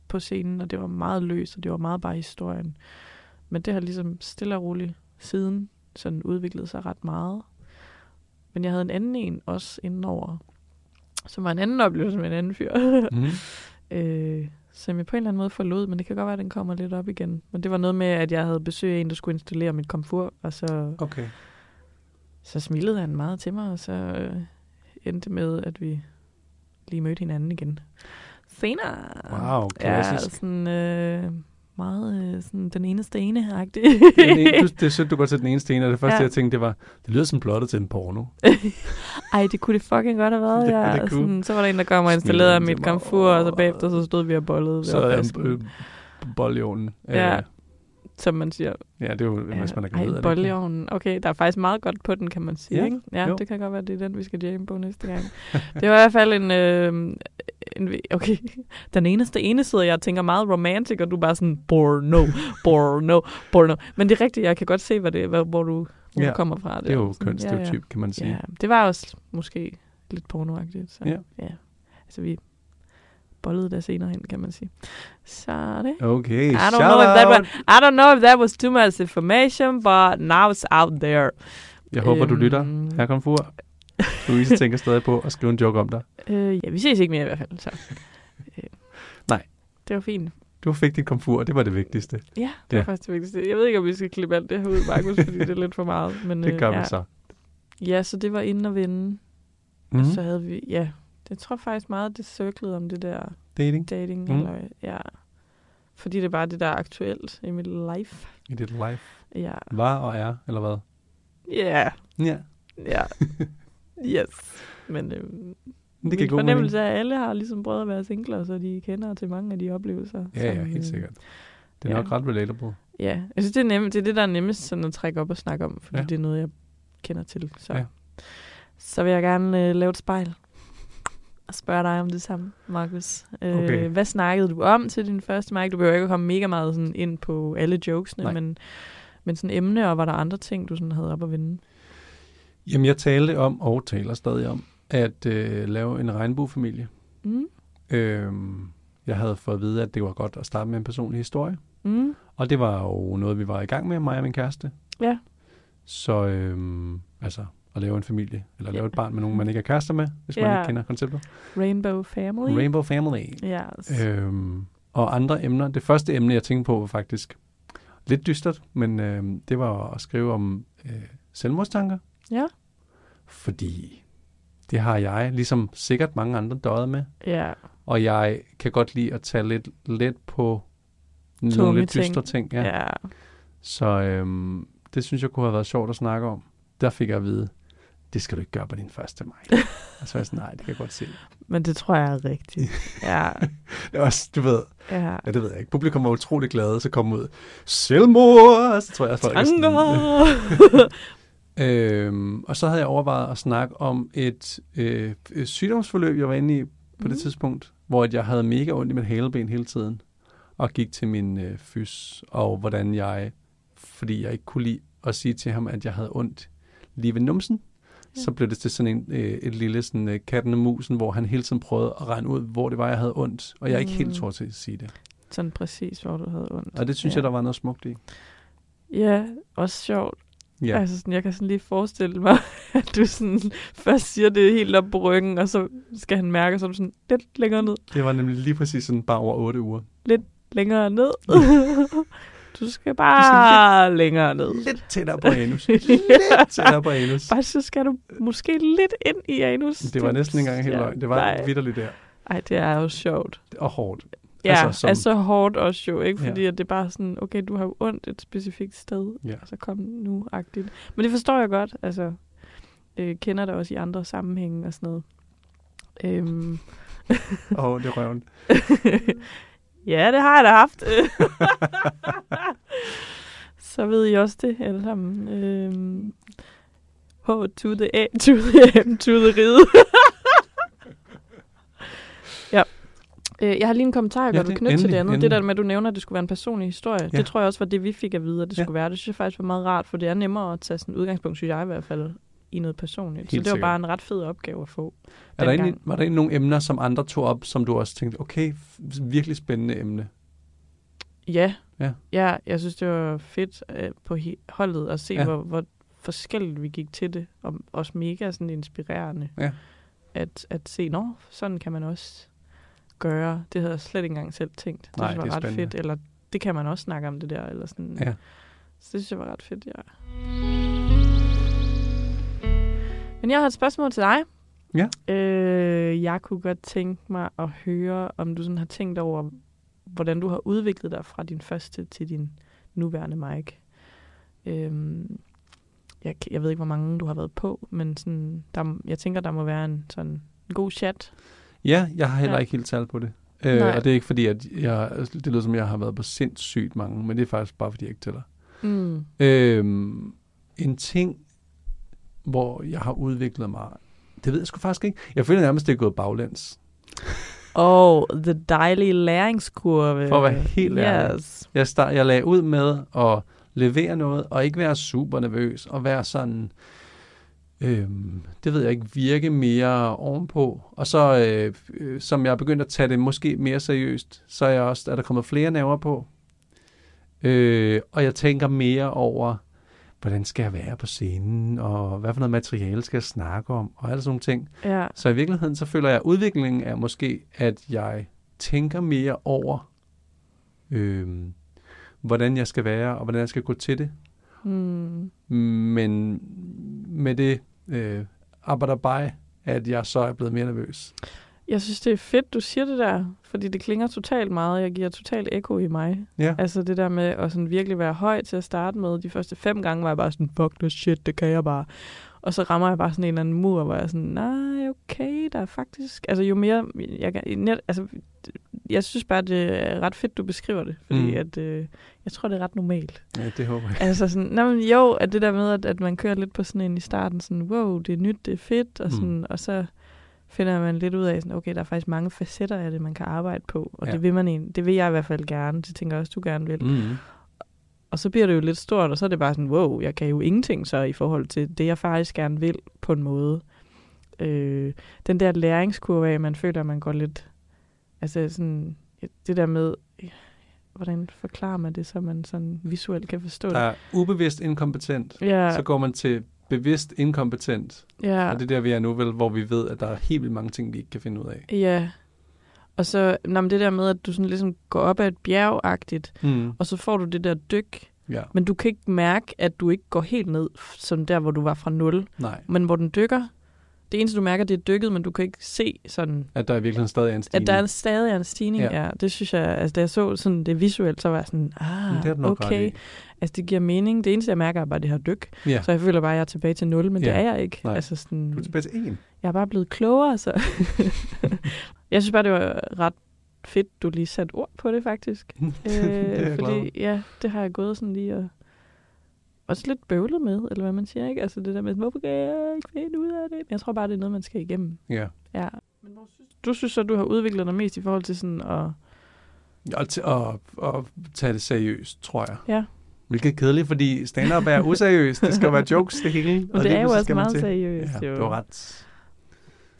[SPEAKER 2] på scenen, og det var meget løst, og det var meget bare historien. Men det har ligesom stille og roligt siden sådan udviklet sig ret meget. Men jeg havde en anden en også indenover, som var en anden oplevelse med en anden fyr,
[SPEAKER 1] Mm. [laughs]
[SPEAKER 2] øh, som jeg på en eller anden måde forlod, men det kan godt være, at den kommer lidt op igen. Men det var noget med, at jeg havde besøg af en, der skulle installere mit komfur, og så,
[SPEAKER 1] Okay.
[SPEAKER 2] så smilede han meget til mig, og så øh, endte med, at vi lige mødte hinanden igen. Senere.
[SPEAKER 1] Wow,
[SPEAKER 2] Ja,
[SPEAKER 1] klassisk.
[SPEAKER 2] sådan øh, meget øh, sådan den eneste ene-agtig.
[SPEAKER 1] Den ene, du- det sødt, du går til den ene sten, og det første,
[SPEAKER 2] Ja.
[SPEAKER 1] jeg tænkte, det var, det lyder som plottet til en porno. [laughs]
[SPEAKER 2] Ej, det kunne det fucking godt have været,
[SPEAKER 1] Det-
[SPEAKER 2] ja.
[SPEAKER 1] det.
[SPEAKER 2] Sådan, så var der en, der kom og installerede mit komfur, og så bagefter så stod vi og bollede.
[SPEAKER 1] Så
[SPEAKER 2] opvasken,
[SPEAKER 1] øh, bold i ovnen.
[SPEAKER 2] Ja. Som man siger.
[SPEAKER 1] ja, det er jo, hvis man er er
[SPEAKER 2] Ej,
[SPEAKER 1] det
[SPEAKER 2] bolleovnen. Okay, der er faktisk meget godt på den, kan man sige.
[SPEAKER 1] Ja,
[SPEAKER 2] Ikke? ja
[SPEAKER 1] jo.
[SPEAKER 2] det kan godt være, det er den, vi skal jamme på næste gang. det var i hvert fald en... Øh, en okay, den eneste ene side, jeg tænker meget romantic, og du er bare sådan, Borno, Borno, Borno. Men det er rigtigt, jeg kan godt se, hvad det, hvad, hvor, du, hvor
[SPEAKER 1] Ja,
[SPEAKER 2] du kommer fra.
[SPEAKER 1] Det er jo kønsstereotyp, kan man sige.
[SPEAKER 2] Ja, det var også måske lidt pornoagtigt. Så,
[SPEAKER 1] Ja.
[SPEAKER 2] ja. Altså, vi bollede der senere hen, kan man sige. Så det.
[SPEAKER 1] Okay,
[SPEAKER 2] I don't
[SPEAKER 1] shout
[SPEAKER 2] know if that was, I don't know if that was too much information, but now it's out there.
[SPEAKER 1] Jeg håber, du
[SPEAKER 2] Øhm.
[SPEAKER 1] lytter. Her kom fur. Louise [laughs] tænker stadig på at skrive en joke om dig.
[SPEAKER 2] Øh, ja, vi ses ikke mere i hvert fald. Så. Øh,
[SPEAKER 1] Nej.
[SPEAKER 2] Det var fint.
[SPEAKER 1] Du fik dit komfur, og det var det vigtigste.
[SPEAKER 2] Ja, det
[SPEAKER 1] Ja.
[SPEAKER 2] var faktisk det vigtigste. Jeg ved ikke, om vi skal klippe alt det her ud, Markus, fordi det er lidt for meget. Men,
[SPEAKER 1] Det gør
[SPEAKER 2] øh, ja.
[SPEAKER 1] vi så.
[SPEAKER 2] Ja, så det var inden at vinde.
[SPEAKER 1] Mm.
[SPEAKER 2] Mm. Så havde vi, ja, det tror faktisk meget, det cirklede om det der
[SPEAKER 1] Dating
[SPEAKER 2] dating.
[SPEAKER 1] Mm.
[SPEAKER 2] Eller, ja. Fordi det er bare det, der er aktuelt i mit life.
[SPEAKER 1] i dit life.
[SPEAKER 2] Ja.
[SPEAKER 1] Var og er, eller hvad?
[SPEAKER 2] Ja.
[SPEAKER 1] Ja,
[SPEAKER 2] Ja. [laughs] yes. Men øh,
[SPEAKER 1] det
[SPEAKER 2] min
[SPEAKER 1] kan mening.
[SPEAKER 2] fornemmelse er, at alle har ligesom prøvet at være singler, så de kender til mange af de oplevelser.
[SPEAKER 1] Ja, ja,
[SPEAKER 2] som,
[SPEAKER 1] helt
[SPEAKER 2] øh,
[SPEAKER 1] sikkert. Det er
[SPEAKER 2] ja.
[SPEAKER 1] nok ret relatable.
[SPEAKER 2] Ja, jeg synes, det er, nemt, det er det, der er nemmest sådan at trække op og snakke om, fordi
[SPEAKER 1] Ja.
[SPEAKER 2] ja. det er noget, jeg kender til. Så,
[SPEAKER 1] Ja.
[SPEAKER 2] ja. så vil jeg gerne øh, lave et spejl og spørge dig om det samme, Markus.
[SPEAKER 1] Okay.
[SPEAKER 2] Øh, hvad snakkede du om til din første mic? Du behøver ikke at komme mega meget sådan ind på alle jokesene,
[SPEAKER 1] Nej.
[SPEAKER 2] men, men sådan emne, og var der andre ting, du sådan havde op at vinde?
[SPEAKER 1] Jamen, jeg talte om, og taler stadig om, at øh, lave en regnbuefamilie.
[SPEAKER 2] Mm?
[SPEAKER 1] Øhm, jeg havde fået at vide, at det var godt at starte med en personlig historie.
[SPEAKER 2] Mm?
[SPEAKER 1] Og det var jo noget, vi var i gang med, mig og min kæreste.
[SPEAKER 2] Ja.
[SPEAKER 1] Så øhm, altså at lave en familie, eller lave et barn med nogen, man ikke er kærester med, hvis man
[SPEAKER 2] Ja.
[SPEAKER 1] ikke kender konceptet.
[SPEAKER 2] Rainbow Family?
[SPEAKER 1] Rainbow Family.
[SPEAKER 2] Yes.
[SPEAKER 1] Øhm, og andre emner. Det første emne, jeg tænkte på, var faktisk lidt dystert, men øhm, det var at skrive om øh, selvmordstanker.
[SPEAKER 2] Ja.
[SPEAKER 1] Fordi det har jeg, ligesom sikkert mange andre, døjet med.
[SPEAKER 2] Ja.
[SPEAKER 1] Og jeg kan godt lide at tage lidt let på
[SPEAKER 2] Tunge
[SPEAKER 1] nogle lidt
[SPEAKER 2] ting.
[SPEAKER 1] dystre ting.
[SPEAKER 2] Ja.
[SPEAKER 1] Ja.
[SPEAKER 2] ja.
[SPEAKER 1] Så øhm, det synes jeg kunne have været sjovt at snakke om. Der fik jeg at vide, det skal du ikke gøre på din første maj. [laughs] og så var jeg sådan, nej, det kan jeg godt se.
[SPEAKER 2] Men det tror jeg er rigtigt. Ja, [laughs]
[SPEAKER 1] Det er også, du ved,
[SPEAKER 2] ja.
[SPEAKER 1] ja, det ved jeg ikke. Publikum var utrolig glade, så kom ud, selvmord, så tror jeg, at folk er
[SPEAKER 2] Tanker! [laughs]
[SPEAKER 1] Øhm, og så havde jeg overvejet at snakke om et, øh, sygdomsforløb, jeg var inde i på mm. det tidspunkt, hvor jeg havde mega ondt i mit haleben hele tiden, og gik til min øh, fys, og hvordan jeg, fordi jeg ikke kunne lide at sige til ham, at jeg havde ondt lige ved numsen,
[SPEAKER 2] Ja.
[SPEAKER 1] så blev det til sådan en, øh, et lille sådan, øh, katten og musen, hvor han hele tiden prøvede at regne ud, hvor det var, jeg havde ondt, og jeg er ikke
[SPEAKER 2] Mm.
[SPEAKER 1] helt tog til at sige det.
[SPEAKER 2] Sådan præcis, hvor du havde ondt.
[SPEAKER 1] Og det synes
[SPEAKER 2] Ja.
[SPEAKER 1] jeg, der var noget smukt i.
[SPEAKER 2] Ja, også sjovt.
[SPEAKER 1] Ja.
[SPEAKER 2] Altså sådan, jeg kan sådan lige forestille mig, [laughs] at du sådan først siger det helt op på ryggen, og så skal han mærke, du sådan lidt længere ned,
[SPEAKER 1] det var nemlig lige præcis sådan bare over otte uger.
[SPEAKER 2] længere ned. [laughs] du skal bare længere ned.
[SPEAKER 1] Lidt tættere på anus. [laughs] Lidt tættere på anus.
[SPEAKER 2] Faktisk så skal du måske lidt ind i anus.
[SPEAKER 1] Det var næsten ikke engang helt
[SPEAKER 2] Ja,
[SPEAKER 1] løgn. Det var vidderligt der.
[SPEAKER 2] Ej, det er jo sjovt.
[SPEAKER 1] Og hårdt.
[SPEAKER 2] Ja,
[SPEAKER 1] Altså,
[SPEAKER 2] altså,
[SPEAKER 1] som-
[SPEAKER 2] altså hårdt også jo, ikke? Fordi
[SPEAKER 1] Ja.
[SPEAKER 2] at det er bare sådan, okay, du har jo ondt et specifikt sted,
[SPEAKER 1] Ja.
[SPEAKER 2] så kom nu-agtigt. Men det forstår jeg godt, altså. Øh, kender det også i andre sammenhænge og sådan noget. Øhm,
[SPEAKER 1] Åh, oh, det er røven. [laughs]
[SPEAKER 2] ja, det har jeg da haft. [laughs] så ved I også det alle sammen. Øhm, H to the A, to the M, to the ride. [laughs] ja. Øh, Jeg har lige en kommentar, jeg
[SPEAKER 1] Ja,
[SPEAKER 2] godt vil til det andet.
[SPEAKER 1] endelig.
[SPEAKER 2] Det der med, at du nævner, at det skulle være en personlig historie.
[SPEAKER 1] Ja.
[SPEAKER 2] Det tror jeg også var det, vi fik at vide, at det
[SPEAKER 1] Ja.
[SPEAKER 2] skulle være. Det synes jeg faktisk var meget rart, for det er nemmere at tage sådan udgangspunkt, synes jeg i hvert fald, i noget personligt. så
[SPEAKER 1] Helt
[SPEAKER 2] det var
[SPEAKER 1] sikkert.
[SPEAKER 2] bare en ret fed opgave at få.
[SPEAKER 1] Er der egentlig, var der egentlig nogle emner, som andre tog op, som du også tænkte, okay, virkelig spændende emne?
[SPEAKER 2] Ja.
[SPEAKER 1] Ja.
[SPEAKER 2] ja jeg synes, det var fedt øh, på holdet at se,
[SPEAKER 1] Ja.
[SPEAKER 2] hvor, hvor forskelligt vi gik til det. Og også mega sådan inspirerende.
[SPEAKER 1] Ja.
[SPEAKER 2] At, at se, nå, sådan kan man også gøre. Det havde jeg slet ikke engang selv tænkt. Det
[SPEAKER 1] Nej,
[SPEAKER 2] synes jeg
[SPEAKER 1] det er
[SPEAKER 2] var ret
[SPEAKER 1] spændende.
[SPEAKER 2] fedt. Eller det kan man også snakke om det der. Eller sådan.
[SPEAKER 1] Ja.
[SPEAKER 2] Så det synes jeg var ret fedt, ja. Men jeg har et spørgsmål til dig.
[SPEAKER 1] Ja.
[SPEAKER 2] Øh, jeg kunne godt tænke mig at høre, om du sådan har tænkt over, hvordan du har udviklet dig fra din første til din nuværende mic. Øhm, jeg, jeg ved ikke, hvor mange du har været på, men sådan, der, jeg tænker, der må være en sådan en god chat.
[SPEAKER 1] Ja, jeg har heller
[SPEAKER 2] Ja.
[SPEAKER 1] ikke helt tal på det. Øh,
[SPEAKER 2] Nej.
[SPEAKER 1] og det er ikke fordi, at jeg, det lyder som, jeg har været på sindssygt mange, men det er faktisk bare fordi, jeg ikke tæller.
[SPEAKER 2] Mm.
[SPEAKER 1] Øhm, en ting, hvor jeg har udviklet mig, det ved jeg sgu faktisk ikke. Jeg føler nærmest, det er gået baglæns.
[SPEAKER 2] Oh, the dejlige læringskurve.
[SPEAKER 1] For at være helt ærlig.
[SPEAKER 2] yes.
[SPEAKER 1] Jeg, start, jeg lagde ud med at levere noget, og ikke være super nervøs, og være sådan, øhm, det ved jeg ikke, virke mere ovenpå. Og så, øh, øh, som jeg er begyndt at tage det måske mere seriøst, så er, jeg også, er der kommet flere nerver på. Øh, og jeg tænker mere over, hvordan skal jeg være på scenen, og hvad for noget materiale skal jeg snakke om, og alle sådan nogle ting.
[SPEAKER 2] Ja.
[SPEAKER 1] Så i virkeligheden, så føler jeg, at udviklingen er måske, at jeg tænker mere over, øh, hvordan jeg skal være, og hvordan jeg skal gå til det.
[SPEAKER 2] Mm.
[SPEAKER 1] Men med det øh, arbejder bare, at jeg så er blevet mere nervøs.
[SPEAKER 2] Jeg synes, det er fedt, du siger det der, fordi det klinger totalt meget. Jeg giver totalt ekko i mig.
[SPEAKER 1] Ja,
[SPEAKER 2] Altså det der med at sådan virkelig være høj til at starte med. De første fem gange var jeg bare sådan, fuck this shit, det kan jeg bare. Og så rammer jeg bare sådan en eller anden mur, hvor jeg er sådan, nej, okay, der er faktisk... Altså jo mere... Jeg, kan- net, altså, jeg synes bare, det er ret fedt, du beskriver det. Fordi
[SPEAKER 1] Mm.
[SPEAKER 2] mm. at, øh, jeg tror, det er ret normalt.
[SPEAKER 1] ja det håber jeg.
[SPEAKER 2] Altså sådan, nå, men jo, at det der med, at, at man kører lidt på sådan en i starten, sådan, wow, det er nyt, det er fedt, og,
[SPEAKER 1] Mm.
[SPEAKER 2] sådan, og så finder man lidt ud af, sådan, okay, der er faktisk mange facetter af det, man kan arbejde på, og
[SPEAKER 1] Ja.
[SPEAKER 2] det vil man egentlig, det vil jeg i hvert fald gerne, det tænker jeg også, du gerne vil. Mm. Og så bliver det jo lidt stort, og så er det bare sådan, wow, jeg kan jo ingenting så i forhold til det, jeg faktisk gerne vil på en måde. Øh, den der læringskurve af, man føler, at man går lidt, altså sådan, det der med, hvordan forklarer man det, så man sådan visuelt kan forstå
[SPEAKER 1] Der
[SPEAKER 2] det?
[SPEAKER 1] er ubevidst inkompetent,
[SPEAKER 2] Ja,
[SPEAKER 1] så går man til bevidst inkompetent.
[SPEAKER 2] ja.
[SPEAKER 1] Og det er der, vi er nu, vel, hvor vi ved, at der er helt vildt mange ting, vi ikke kan finde ud af.
[SPEAKER 2] Ja. Og så nå, men det der med, at du sådan ligesom går op ad et bjergagtigt,
[SPEAKER 1] Mm.
[SPEAKER 2] og så får du det der dyk,
[SPEAKER 1] Ja,
[SPEAKER 2] men du kan ikke mærke, at du ikke går helt ned, som der, hvor du var fra nul.
[SPEAKER 1] nej.
[SPEAKER 2] Men hvor den dykker, det eneste, du mærker, det er dykket, men du kan ikke se sådan,
[SPEAKER 1] At der i virkeligheden stadig er en stigning.
[SPEAKER 2] at der er stadig er en stigning.
[SPEAKER 1] Ja.
[SPEAKER 2] Ja. det synes jeg, altså da jeg så sådan det visuelt, så var jeg sådan, ah,
[SPEAKER 1] det nok
[SPEAKER 2] okay. Altså det giver mening. Det eneste, jeg mærker, er bare det her dyk.
[SPEAKER 1] Ja.
[SPEAKER 2] Så jeg føler bare, at jeg er tilbage til nul, men
[SPEAKER 1] Ja.
[SPEAKER 2] det er jeg ikke.
[SPEAKER 1] Nej.
[SPEAKER 2] Altså sådan,
[SPEAKER 1] Du er tilbage til en.
[SPEAKER 2] jeg er bare blevet klogere, så... [laughs] jeg synes bare, det var ret fedt, du lige satte ord på det, faktisk. [laughs]
[SPEAKER 1] det glad for.
[SPEAKER 2] fordi, ja, det har jeg gået sådan lige og... Også lidt bøvlet med, eller hvad man siger, ikke? Altså det der med, hvorfor kan jeg ikke finde ud af det? Men jeg tror bare, det er noget, man skal igennem.
[SPEAKER 1] Ja.
[SPEAKER 2] Ja. Men hvor synes du synes så, du har udviklet dig mest i forhold til sådan at...
[SPEAKER 1] Og, til, og, og tage det seriøst, tror jeg.
[SPEAKER 2] Ja.
[SPEAKER 1] Hvilket er kedeligt, fordi stand-up er useriøst. Det skal være [laughs] jokes, det hele.
[SPEAKER 2] Og det er jo også
[SPEAKER 1] skal man
[SPEAKER 2] meget
[SPEAKER 1] til.
[SPEAKER 2] seriøst,
[SPEAKER 1] Ja,
[SPEAKER 2] jo.
[SPEAKER 1] du har ret.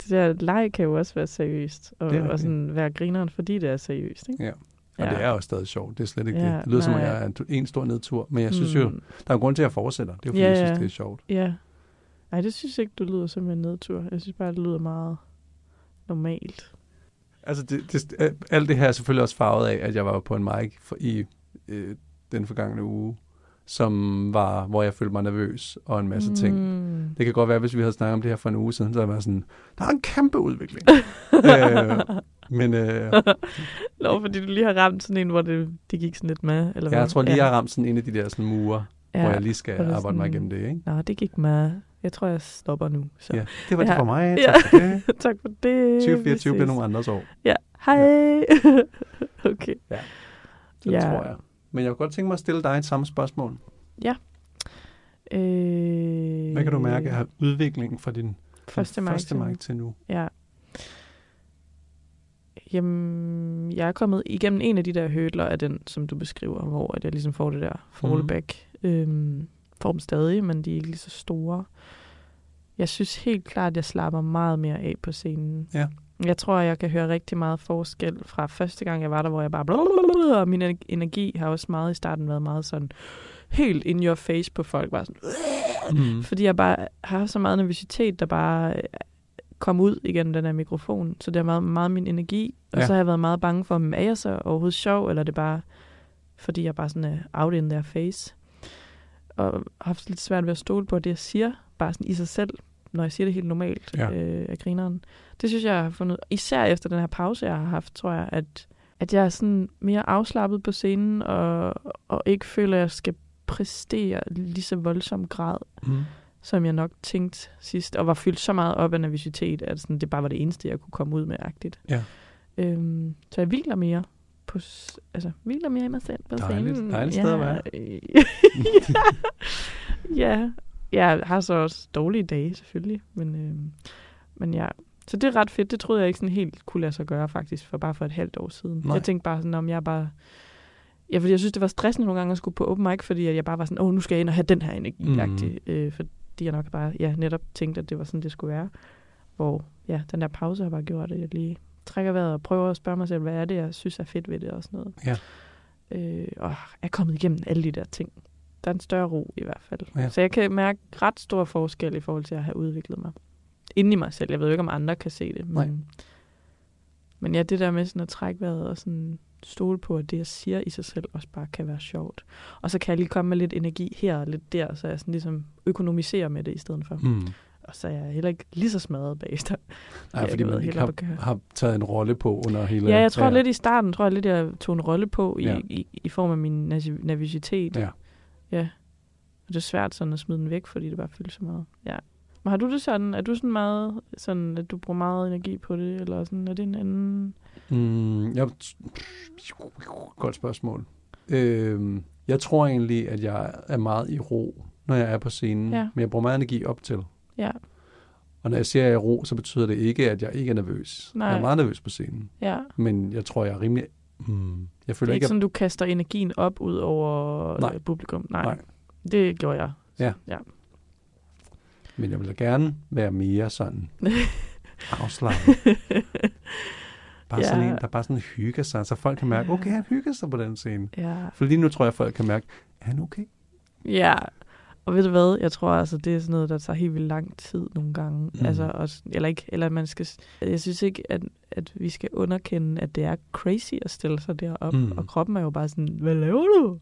[SPEAKER 2] Det der leg kan jo også være seriøst, og,
[SPEAKER 1] Det
[SPEAKER 2] og sådan være grineren, fordi det er seriøst, ikke?
[SPEAKER 1] Ja. Og ja. det er jo stadig sjovt. Det er slet ikke
[SPEAKER 2] Ja,
[SPEAKER 1] det. Det lyder som, at
[SPEAKER 2] nej.
[SPEAKER 1] jeg er en, en stor nedtur. Men jeg synes jo,
[SPEAKER 2] Mm.
[SPEAKER 1] der er en grund til, at jeg fortsætter. Det er jo, fordi
[SPEAKER 2] Ja,
[SPEAKER 1] jeg synes, det er sjovt.
[SPEAKER 2] Ja. Nej, det synes jeg ikke, du lyder som en nedtur. Jeg synes bare, det lyder meget normalt.
[SPEAKER 1] Altså, det, det, alt det her er selvfølgelig også farvet af, at jeg var på en mic for, i øh, den forgangne uge, som var, hvor jeg følte mig nervøs og en masse ting.
[SPEAKER 2] Mm.
[SPEAKER 1] Det kan godt være, hvis vi havde snakket om det her for en uge siden, så havde jeg været sådan, der er en kæmpe udvikling. [laughs] øh, men øh,
[SPEAKER 2] Nå, fordi du lige har ramt sådan en, hvor det, det gik sådan lidt med, eller hvad?
[SPEAKER 1] jeg tror lige, jeg har ramt sådan en af de der sådan mure,
[SPEAKER 2] ja.
[SPEAKER 1] hvor jeg lige skal
[SPEAKER 2] det
[SPEAKER 1] arbejde mig igennem det, ikke?
[SPEAKER 2] Nå, det gik med. Jeg tror, jeg stopper nu. Så.
[SPEAKER 1] Ja, det var det
[SPEAKER 2] Ja.
[SPEAKER 1] for mig.
[SPEAKER 2] Ja.
[SPEAKER 1] Tak for det. [laughs]
[SPEAKER 2] tak for det.
[SPEAKER 1] 2024
[SPEAKER 2] Vi
[SPEAKER 1] bliver nogle andres år.
[SPEAKER 2] Ja, hej. [laughs] okay.
[SPEAKER 1] Det
[SPEAKER 2] Ja.
[SPEAKER 1] tror jeg. Men jeg kunne godt tænke mig at stille dig et samme spørgsmål.
[SPEAKER 2] Øh,
[SPEAKER 1] Hvad kan du mærke af udviklingen fra din
[SPEAKER 2] Første maj.
[SPEAKER 1] første maj til nu?
[SPEAKER 2] Ja. Jamen, jeg er kommet igennem en af de der hurdler af den, som du beskriver, hvor at jeg ligesom får det der fallback. Mm. Øhm, får dem stadig, men de er ikke lige så store. Jeg synes helt klart, at jeg slapper meget mere af på scenen.
[SPEAKER 1] Ja.
[SPEAKER 2] Jeg tror, jeg kan høre rigtig meget forskel fra første gang, jeg var der, hvor jeg bare... Blablabla, og min ener- energi har også meget i starten været meget sådan helt in your face på folk. Bare sådan,
[SPEAKER 1] Mm.
[SPEAKER 2] fordi jeg bare har så meget nervøsitet, der bare øh, kom ud igennem den her mikrofon. Så det har været meget min energi. Og
[SPEAKER 1] Ja.
[SPEAKER 2] så har jeg været meget bange for, om er jeg så overhovedet sjov, eller er det bare, fordi jeg bare sådan er out in their face. Og har haft lidt svært ved at stole på det, jeg siger, bare sådan i sig selv, når jeg siger det helt normalt
[SPEAKER 1] Ja.
[SPEAKER 2] øh, af grineren. Det synes jeg, jeg har fundet, især efter den her pause, jeg har haft, tror jeg, at, at jeg er sådan mere afslappet på scenen, og, og ikke føler, at jeg skal præstere lige så voldsom grad,
[SPEAKER 1] Mm.
[SPEAKER 2] som jeg nok tænkte sidst, og var fyldt så meget op af nervøsitet, at sådan, det bare var det eneste, jeg kunne komme ud med agtigt.
[SPEAKER 1] Ja.
[SPEAKER 2] Øhm, så jeg hviler mere på, altså, hviler mere i mig selv på
[SPEAKER 1] Dejligt.
[SPEAKER 2] scenen.
[SPEAKER 1] Dejligt sted at være.
[SPEAKER 2] ja. [laughs] ja, jeg har så også dårlige dage selvfølgelig, men, øhm, men ja. Så det er ret fedt. Det troede jeg ikke sådan helt kunne lade sig gøre faktisk, for bare for et halvt år siden.
[SPEAKER 1] Nej.
[SPEAKER 2] Jeg tænkte bare sådan, om jeg bare... Ja, fordi jeg synes, det var stressende nogle gange at skulle på open mic, fordi jeg bare var sådan, åh, nu skal jeg ind og have den her energi mm. øh, fordi jeg nok bare, ja, netop tænkte, at det var sådan, det skulle være. Hvor, ja, den der pause har bare gjort, at jeg lige trækker vejret og prøver at spørge mig selv, hvad er det, jeg synes er fedt ved det og sådan noget.
[SPEAKER 1] Ja.
[SPEAKER 2] Øh, og er kommet igennem alle de der ting. Der er en større ro i hvert fald.
[SPEAKER 1] Ja.
[SPEAKER 2] Så jeg kan mærke ret stor forskel i forhold til at have udviklet mig. Inden i mig selv. Jeg ved jo ikke, om andre kan se det. Men,
[SPEAKER 1] Nej.
[SPEAKER 2] men ja, det der med sådan at trække vejret og sådan stole på, at det, jeg siger i sig selv, også bare kan være sjovt. Og så kan jeg lige komme med lidt energi her og lidt der, så jeg sådan ligesom økonomiserer med det i stedet for.
[SPEAKER 1] Mm.
[SPEAKER 2] Og så er jeg heller ikke lige så smadret bagefter. [laughs]
[SPEAKER 1] Nej, fordi man ikke har, har taget en rolle på under hele...
[SPEAKER 2] Ja, jeg tror lidt i starten, tror jeg lidt, jeg tog en rolle på i,
[SPEAKER 1] Ja.
[SPEAKER 2] ja. i, i form af min nerv- nervøsitet.
[SPEAKER 1] Ja.
[SPEAKER 2] Ja. Og det er svært sådan at smide den væk, fordi det bare fylder så meget. Ja. Men har du det sådan, er du sådan meget, sådan, at du bruger meget energi på det, eller sådan, er det en anden?
[SPEAKER 1] Mm, jeg, godt spørgsmål. Øhm, jeg tror egentlig, at jeg er meget i ro, når jeg er på scenen.
[SPEAKER 2] Ja.
[SPEAKER 1] Men jeg bruger meget energi op til.
[SPEAKER 2] Ja,
[SPEAKER 1] Og når jeg siger, at jeg er i ro, så betyder det ikke, at jeg ikke er nervøs.
[SPEAKER 2] Nej.
[SPEAKER 1] Jeg er meget nervøs på scenen.
[SPEAKER 2] ja.
[SPEAKER 1] Men jeg tror, jeg er rimelig... Mm, jeg
[SPEAKER 2] Det
[SPEAKER 1] føler
[SPEAKER 2] er
[SPEAKER 1] ikke,
[SPEAKER 2] ikke sådan, du kaster energien op ud over
[SPEAKER 1] Nej.
[SPEAKER 2] Nej. publikum. Nej.
[SPEAKER 1] Nej.
[SPEAKER 2] Det gjorde jeg.
[SPEAKER 1] Ja.
[SPEAKER 2] ja.
[SPEAKER 1] Men jeg vil gerne være mere sådan [laughs] afslappet. Bare sådan
[SPEAKER 2] Ja.
[SPEAKER 1] en, der bare sådan hygger sig, så folk kan mærke, okay, han hygger sig på den scene.
[SPEAKER 2] ja.
[SPEAKER 1] For lige nu tror jeg, folk kan mærke, er han okay?
[SPEAKER 2] Ja, og ved du hvad, jeg tror altså, det er sådan noget, der tager helt vildt lang tid nogle gange.
[SPEAKER 1] Mm.
[SPEAKER 2] Altså også, eller ikke, eller man skal, jeg synes ikke, at, at vi skal underkende, at det er crazy at stille sig derop,
[SPEAKER 1] Mm.
[SPEAKER 2] mm. og kroppen er jo bare sådan, hvad laver du?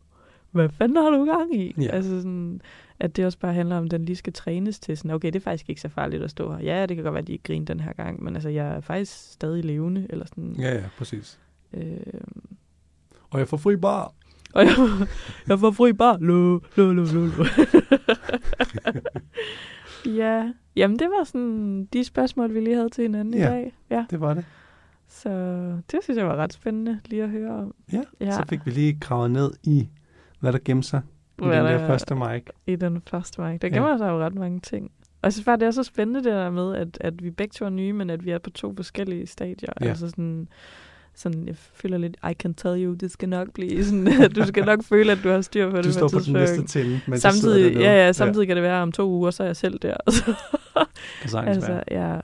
[SPEAKER 2] Hvad fanden har du gang i?
[SPEAKER 1] Ja.
[SPEAKER 2] Altså sådan, at det også bare handler om, at den lige skal trænes til sådan, okay, det er faktisk ikke så farligt at stå her. Ja, det kan godt være, at de ikke griner den her gang, men altså, jeg er faktisk stadig levende, eller sådan.
[SPEAKER 1] Ja, ja, præcis.
[SPEAKER 2] Øh,
[SPEAKER 1] Og jeg får fri bar.
[SPEAKER 2] Og jeg, jeg får fri bare. Lo, lo, lo, lo, lo. ja, jamen det var sådan de spørgsmål, vi lige havde til hinanden
[SPEAKER 1] Ja.
[SPEAKER 2] i dag. Ja,
[SPEAKER 1] Det var det.
[SPEAKER 2] så det synes jeg var ret spændende lige at høre om.
[SPEAKER 1] Ja,
[SPEAKER 2] Ja.
[SPEAKER 1] så fik vi lige gravet ned i, hvad der gemte sig i
[SPEAKER 2] Hvad
[SPEAKER 1] den
[SPEAKER 2] der-
[SPEAKER 1] der første mic.
[SPEAKER 2] i den første mic. Der
[SPEAKER 1] Ja.
[SPEAKER 2] gemmer sig jo ret mange ting. Og synes bare, det er så spændende det der med, at, at vi begge to er nye, men at vi er på to forskellige stadier.
[SPEAKER 1] Ja.
[SPEAKER 2] Altså sådan, sådan, jeg føler lidt, I can tell you, det skal nok blive sådan, [laughs] du skal nok føle, at du har styr på det
[SPEAKER 1] Du står på den næste til, men
[SPEAKER 2] Samtidig, ja, ja, samtidig kan det være, om to uger, så er jeg selv der. Så, [laughs]
[SPEAKER 1] Ja,
[SPEAKER 2] altså,
[SPEAKER 1] altså,
[SPEAKER 2] ja.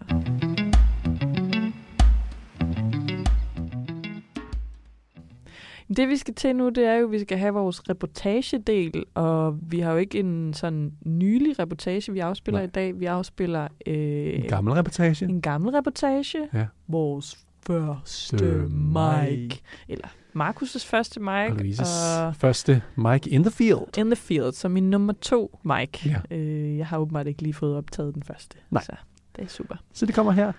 [SPEAKER 2] Det vi skal til nu, det er jo, at vi skal have vores reportagedel, og vi har jo ikke en sådan nylig reportage, vi afspiller
[SPEAKER 1] Nej.
[SPEAKER 2] i dag. Vi afspiller øh,
[SPEAKER 1] en gammel reportage.
[SPEAKER 2] en gammel reportage.
[SPEAKER 1] Ja.
[SPEAKER 2] Vores første mic. Eller Markus' første mic.
[SPEAKER 1] Og Louises
[SPEAKER 2] og
[SPEAKER 1] første mic in the field.
[SPEAKER 2] In the Field, som min nummer to mic.
[SPEAKER 1] Ja.
[SPEAKER 2] Øh, jeg har åbenbart ikke lige fået optaget den første.
[SPEAKER 1] Nej.
[SPEAKER 2] Så det er super.
[SPEAKER 1] Så det kommer her.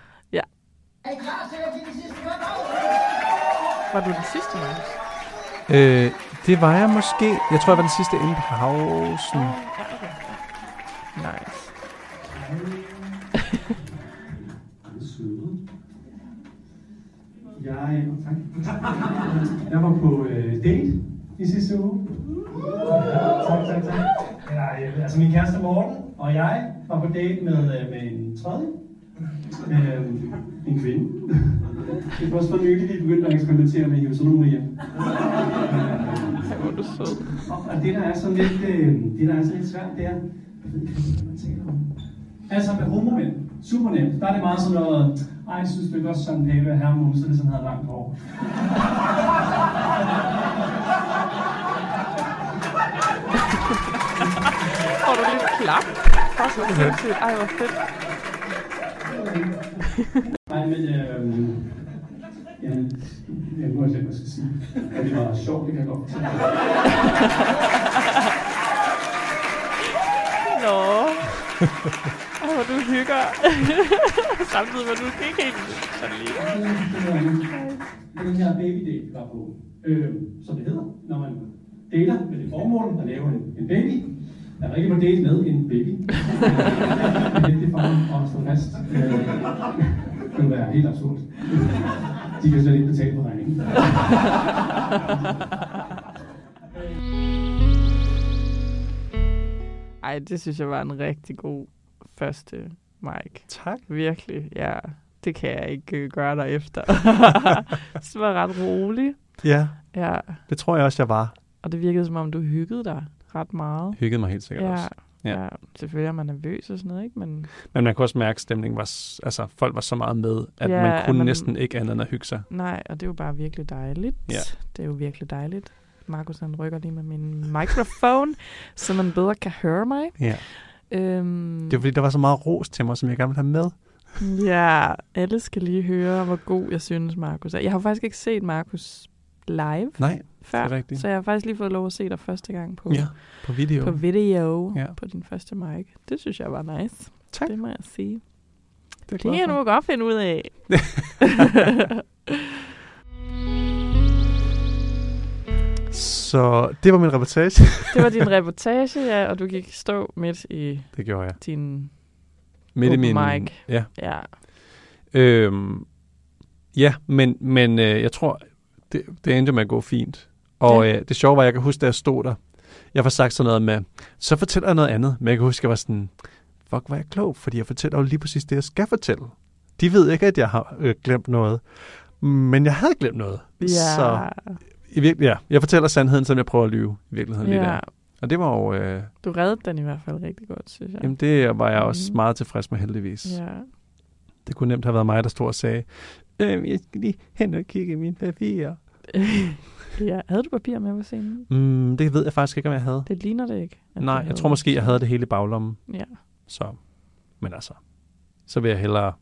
[SPEAKER 2] Var du den sidste, Markus?
[SPEAKER 1] Øh, det var jeg måske. Jeg tror, jeg var den sidste inden pausen.
[SPEAKER 2] Nice.
[SPEAKER 4] Jeg, tak. jeg var på øh, date i sidste uge. Tak, tak, tak. Ja, øh, altså min kæreste Morten og jeg var på date med, øh, med en tredje. Øh, en kvinde. Det var også for nylig, vi begyndte at eksperimentere med at hive sådan nogle hjem.
[SPEAKER 2] Hvor du sød.
[SPEAKER 4] Og, og det, der er sådan lidt, øh, det, der er sådan lidt svært, det er, jeg ved ikke, hvad man taler om. Altså med homomænd, super nemt. Der er det meget sådan noget, ej, jeg synes, det er godt sådan, Pave og herre Mose, det sådan havde langt hår. [laughs]
[SPEAKER 2] Får du lidt klap? Fuck, hvor sindssygt. Ej, hvor fedt.
[SPEAKER 4] Nej, men øh, ja, jeg må ikke, hvad jeg skal sige. Ja, det var sjovt, det kan jeg godt fortælle. [laughs]
[SPEAKER 2] Nå. [laughs] Hvor du hygger. [laughs] Samtidig med, du ikke helt sådan lige.
[SPEAKER 4] Det den her baby date, vi var på. Øh, som det hedder, når man dater med det formål at lave en, en baby. Jeg er ikke på date med en baby. [laughs] det er vigtigt for mig at stå fast. Øh, det vil være helt absurd. De kan slet ikke betale på regningen.
[SPEAKER 2] Ej, det synes jeg var en rigtig god første mic.
[SPEAKER 1] Tak.
[SPEAKER 2] Virkelig, ja. Det kan jeg ikke øh, gøre dig efter. [laughs] det var ret rolig.
[SPEAKER 1] Ja,
[SPEAKER 2] Ja,
[SPEAKER 1] det tror jeg også, jeg var.
[SPEAKER 2] og det virkede som om, du hyggede dig ret meget.
[SPEAKER 1] Hyggede mig helt sikkert
[SPEAKER 2] Ja,
[SPEAKER 1] også. Ja.
[SPEAKER 2] ja. selvfølgelig er man nervøs og sådan noget, ikke? Men
[SPEAKER 1] Men man kunne også mærke, at stemningen var, altså folk var så meget med, at
[SPEAKER 2] Ja,
[SPEAKER 1] man kunne
[SPEAKER 2] man-
[SPEAKER 1] næsten ikke andet end at hygge sig.
[SPEAKER 2] nej, og det er jo bare virkelig dejligt.
[SPEAKER 1] Ja.
[SPEAKER 2] Det er jo virkelig dejligt. Markus han rykker lige med min mikrofon, [laughs] så man bedre kan høre mig.
[SPEAKER 1] Ja.
[SPEAKER 2] Øhm,
[SPEAKER 1] Det var fordi, der var så meget ros til mig, som jeg gerne ville have med.
[SPEAKER 2] Ja, alle skal lige høre, hvor god jeg synes, Markus er. Jeg har faktisk ikke set Markus live
[SPEAKER 1] Nej,
[SPEAKER 2] før,
[SPEAKER 1] det er rigtigt.
[SPEAKER 2] så jeg har faktisk lige fået lov at se dig første gang på,
[SPEAKER 1] Ja, på video.
[SPEAKER 2] på video
[SPEAKER 1] Ja.
[SPEAKER 2] på din første mic. Det synes jeg var nice.
[SPEAKER 1] Tak.
[SPEAKER 2] Det må jeg sige.
[SPEAKER 1] det er
[SPEAKER 2] Det kan jeg nu godt finde ud af. [laughs] [laughs]
[SPEAKER 1] Så det var min reportage.
[SPEAKER 2] det var din [laughs] reportage, ja, og du gik stå midt i
[SPEAKER 1] det gjorde jeg.
[SPEAKER 2] din...
[SPEAKER 1] Midt i min...
[SPEAKER 2] mic.
[SPEAKER 1] Ja.
[SPEAKER 2] Ja,
[SPEAKER 1] Øhm, ja, men, men øh, jeg tror, det, det endte med at gå fint. Og
[SPEAKER 2] Ja.
[SPEAKER 1] øh, det sjove var, at jeg kan huske, da jeg stod der, jeg får sagt sådan noget med, så fortæller jeg noget andet. Men jeg kan huske, at jeg var sådan, fuck, hvor er jeg klog, fordi jeg fortæller jo lige præcis det, jeg skal fortælle. De ved ikke, at jeg har øh, glemt noget. Men jeg havde glemt noget.
[SPEAKER 2] ja,
[SPEAKER 1] Så i virkelig, ja, jeg fortæller sandheden, som jeg prøver at lyve i virkeligheden lige
[SPEAKER 2] ja.
[SPEAKER 1] der. Og det var jo, øh,
[SPEAKER 2] Du reddede den i hvert fald rigtig godt, synes jeg.
[SPEAKER 1] jamen det var jeg også
[SPEAKER 2] Mhm.
[SPEAKER 1] meget tilfreds med heldigvis.
[SPEAKER 2] ja.
[SPEAKER 1] Det kunne nemt have været mig, der stod og sagde, øh, jeg skal lige hen og kigge i mine papirer. [laughs]
[SPEAKER 2] ja. Havde du papir med på scenen?
[SPEAKER 1] Mm, det ved jeg faktisk ikke, om jeg havde.
[SPEAKER 2] Det ligner det ikke.
[SPEAKER 1] Nej, jeg tror måske, jeg havde det hele i baglommen.
[SPEAKER 2] Ja.
[SPEAKER 1] Så, men altså, så vil jeg hellere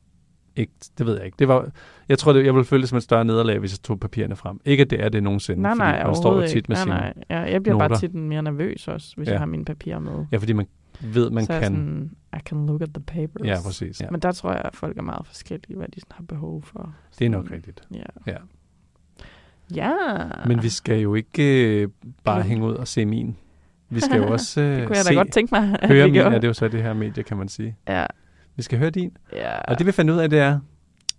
[SPEAKER 1] ikke, det ved jeg ikke. Det var, jeg tror, det, jeg ville føle det som et større nederlag, hvis jeg tog papirerne frem. Ikke, at det er det nogensinde,
[SPEAKER 2] Nej,
[SPEAKER 1] fordi
[SPEAKER 2] nej,
[SPEAKER 1] man står jo tit med
[SPEAKER 2] ikke.
[SPEAKER 1] sine...
[SPEAKER 2] nej, nej. Ja, jeg bliver
[SPEAKER 1] noter.
[SPEAKER 2] bare tit mere nervøs også, hvis
[SPEAKER 1] Ja.
[SPEAKER 2] jeg har mine papirer med.
[SPEAKER 1] Ja, fordi man, ved, man
[SPEAKER 2] så
[SPEAKER 1] kan.
[SPEAKER 2] sådan, I can look at the papers.
[SPEAKER 1] Ja, præcis. Ja.
[SPEAKER 2] Men der tror jeg, at folk er meget forskellige, hvad de sådan har behov for.
[SPEAKER 1] Det er nok
[SPEAKER 2] Sådan,
[SPEAKER 1] rigtigt.
[SPEAKER 2] Ja.
[SPEAKER 1] Ja.
[SPEAKER 2] Ja.
[SPEAKER 1] Men vi skal jo ikke øh, bare
[SPEAKER 2] Ja.
[SPEAKER 1] hænge ud og se min. Vi skal jo [laughs] også øh,
[SPEAKER 2] det kunne jeg da
[SPEAKER 1] se,
[SPEAKER 2] godt tænke mig, at
[SPEAKER 1] høre min. Ja, det er jo så det her medie, kan man sige.
[SPEAKER 2] Ja.
[SPEAKER 1] Vi skal høre din.
[SPEAKER 2] ja.
[SPEAKER 1] Og det vi fandt ud af, det er...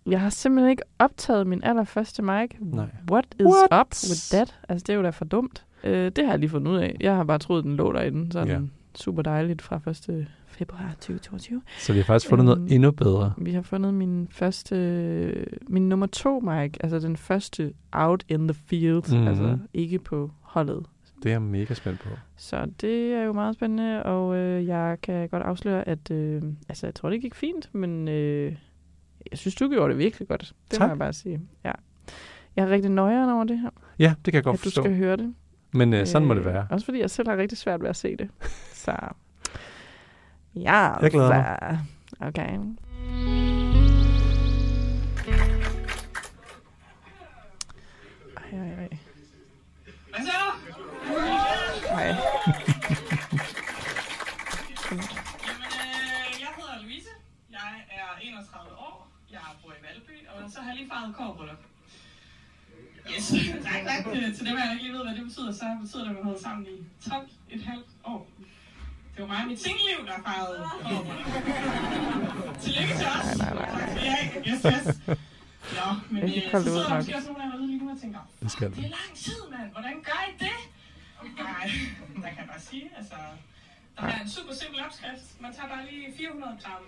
[SPEAKER 2] Jeg har simpelthen ikke optaget min allerførste mic.
[SPEAKER 1] Nej.
[SPEAKER 2] What is
[SPEAKER 1] What?
[SPEAKER 2] up with that? Altså, det er jo da for dumt. Øh, det har jeg lige fundet ud af. Jeg har bare troet, den lå derinde. Sådan
[SPEAKER 1] Ja.
[SPEAKER 2] super dejligt fra 1. februar 2022.
[SPEAKER 1] Så vi har faktisk fundet
[SPEAKER 2] Øhm,
[SPEAKER 1] noget endnu bedre.
[SPEAKER 2] Vi har fundet min første, min nummer to mic, altså den første out in the field, mm-hmm. altså ikke på holdet.
[SPEAKER 1] Det er jeg mega spændt på.
[SPEAKER 2] Så det er jo meget spændende, og øh, jeg kan godt afsløre, at øh, altså, jeg tror, det gik fint, men øh, jeg synes, du gjorde det virkelig godt. Det
[SPEAKER 1] Tak.
[SPEAKER 2] må jeg bare sige. Ja. Jeg er rigtig nøjeren over det her,
[SPEAKER 1] Ja, det kan jeg godt
[SPEAKER 2] at du
[SPEAKER 1] forstå.
[SPEAKER 2] skal høre det.
[SPEAKER 1] Men øh, sådan må det være.
[SPEAKER 2] Også fordi jeg selv har rigtig svært ved at se det. [laughs] Så ja,
[SPEAKER 1] Jeg glæder mig.
[SPEAKER 2] Okay. Ej, ej, ej.
[SPEAKER 5] Hvad så?
[SPEAKER 2] ej.
[SPEAKER 5] Jamen, øh, jeg hedder Louise. Jeg er 31 år. Jeg bor i Valby, og så har jeg lige fejret kårbryllup. Yes, [laughs] tak, tak. Øh, Til dem, jeg ikke lige ved, hvad det betyder, så betyder det, at vi har været sammen i 12 et halvt år. Det var mig og mit singelliv, der fejrede kårbryllup. [laughs] Tillykke til os.
[SPEAKER 2] Nej, nej, nej.
[SPEAKER 5] Ja, yes, yes. Nå, men øh, så sidder der måske også nogen derude lige nu og tænker,
[SPEAKER 1] Det skal
[SPEAKER 5] det er lang tid, mand. Hvordan gør I det? Nej, der kan jeg bare sige, altså... Der er en super simpel opskrift. Man tager bare lige 400 gram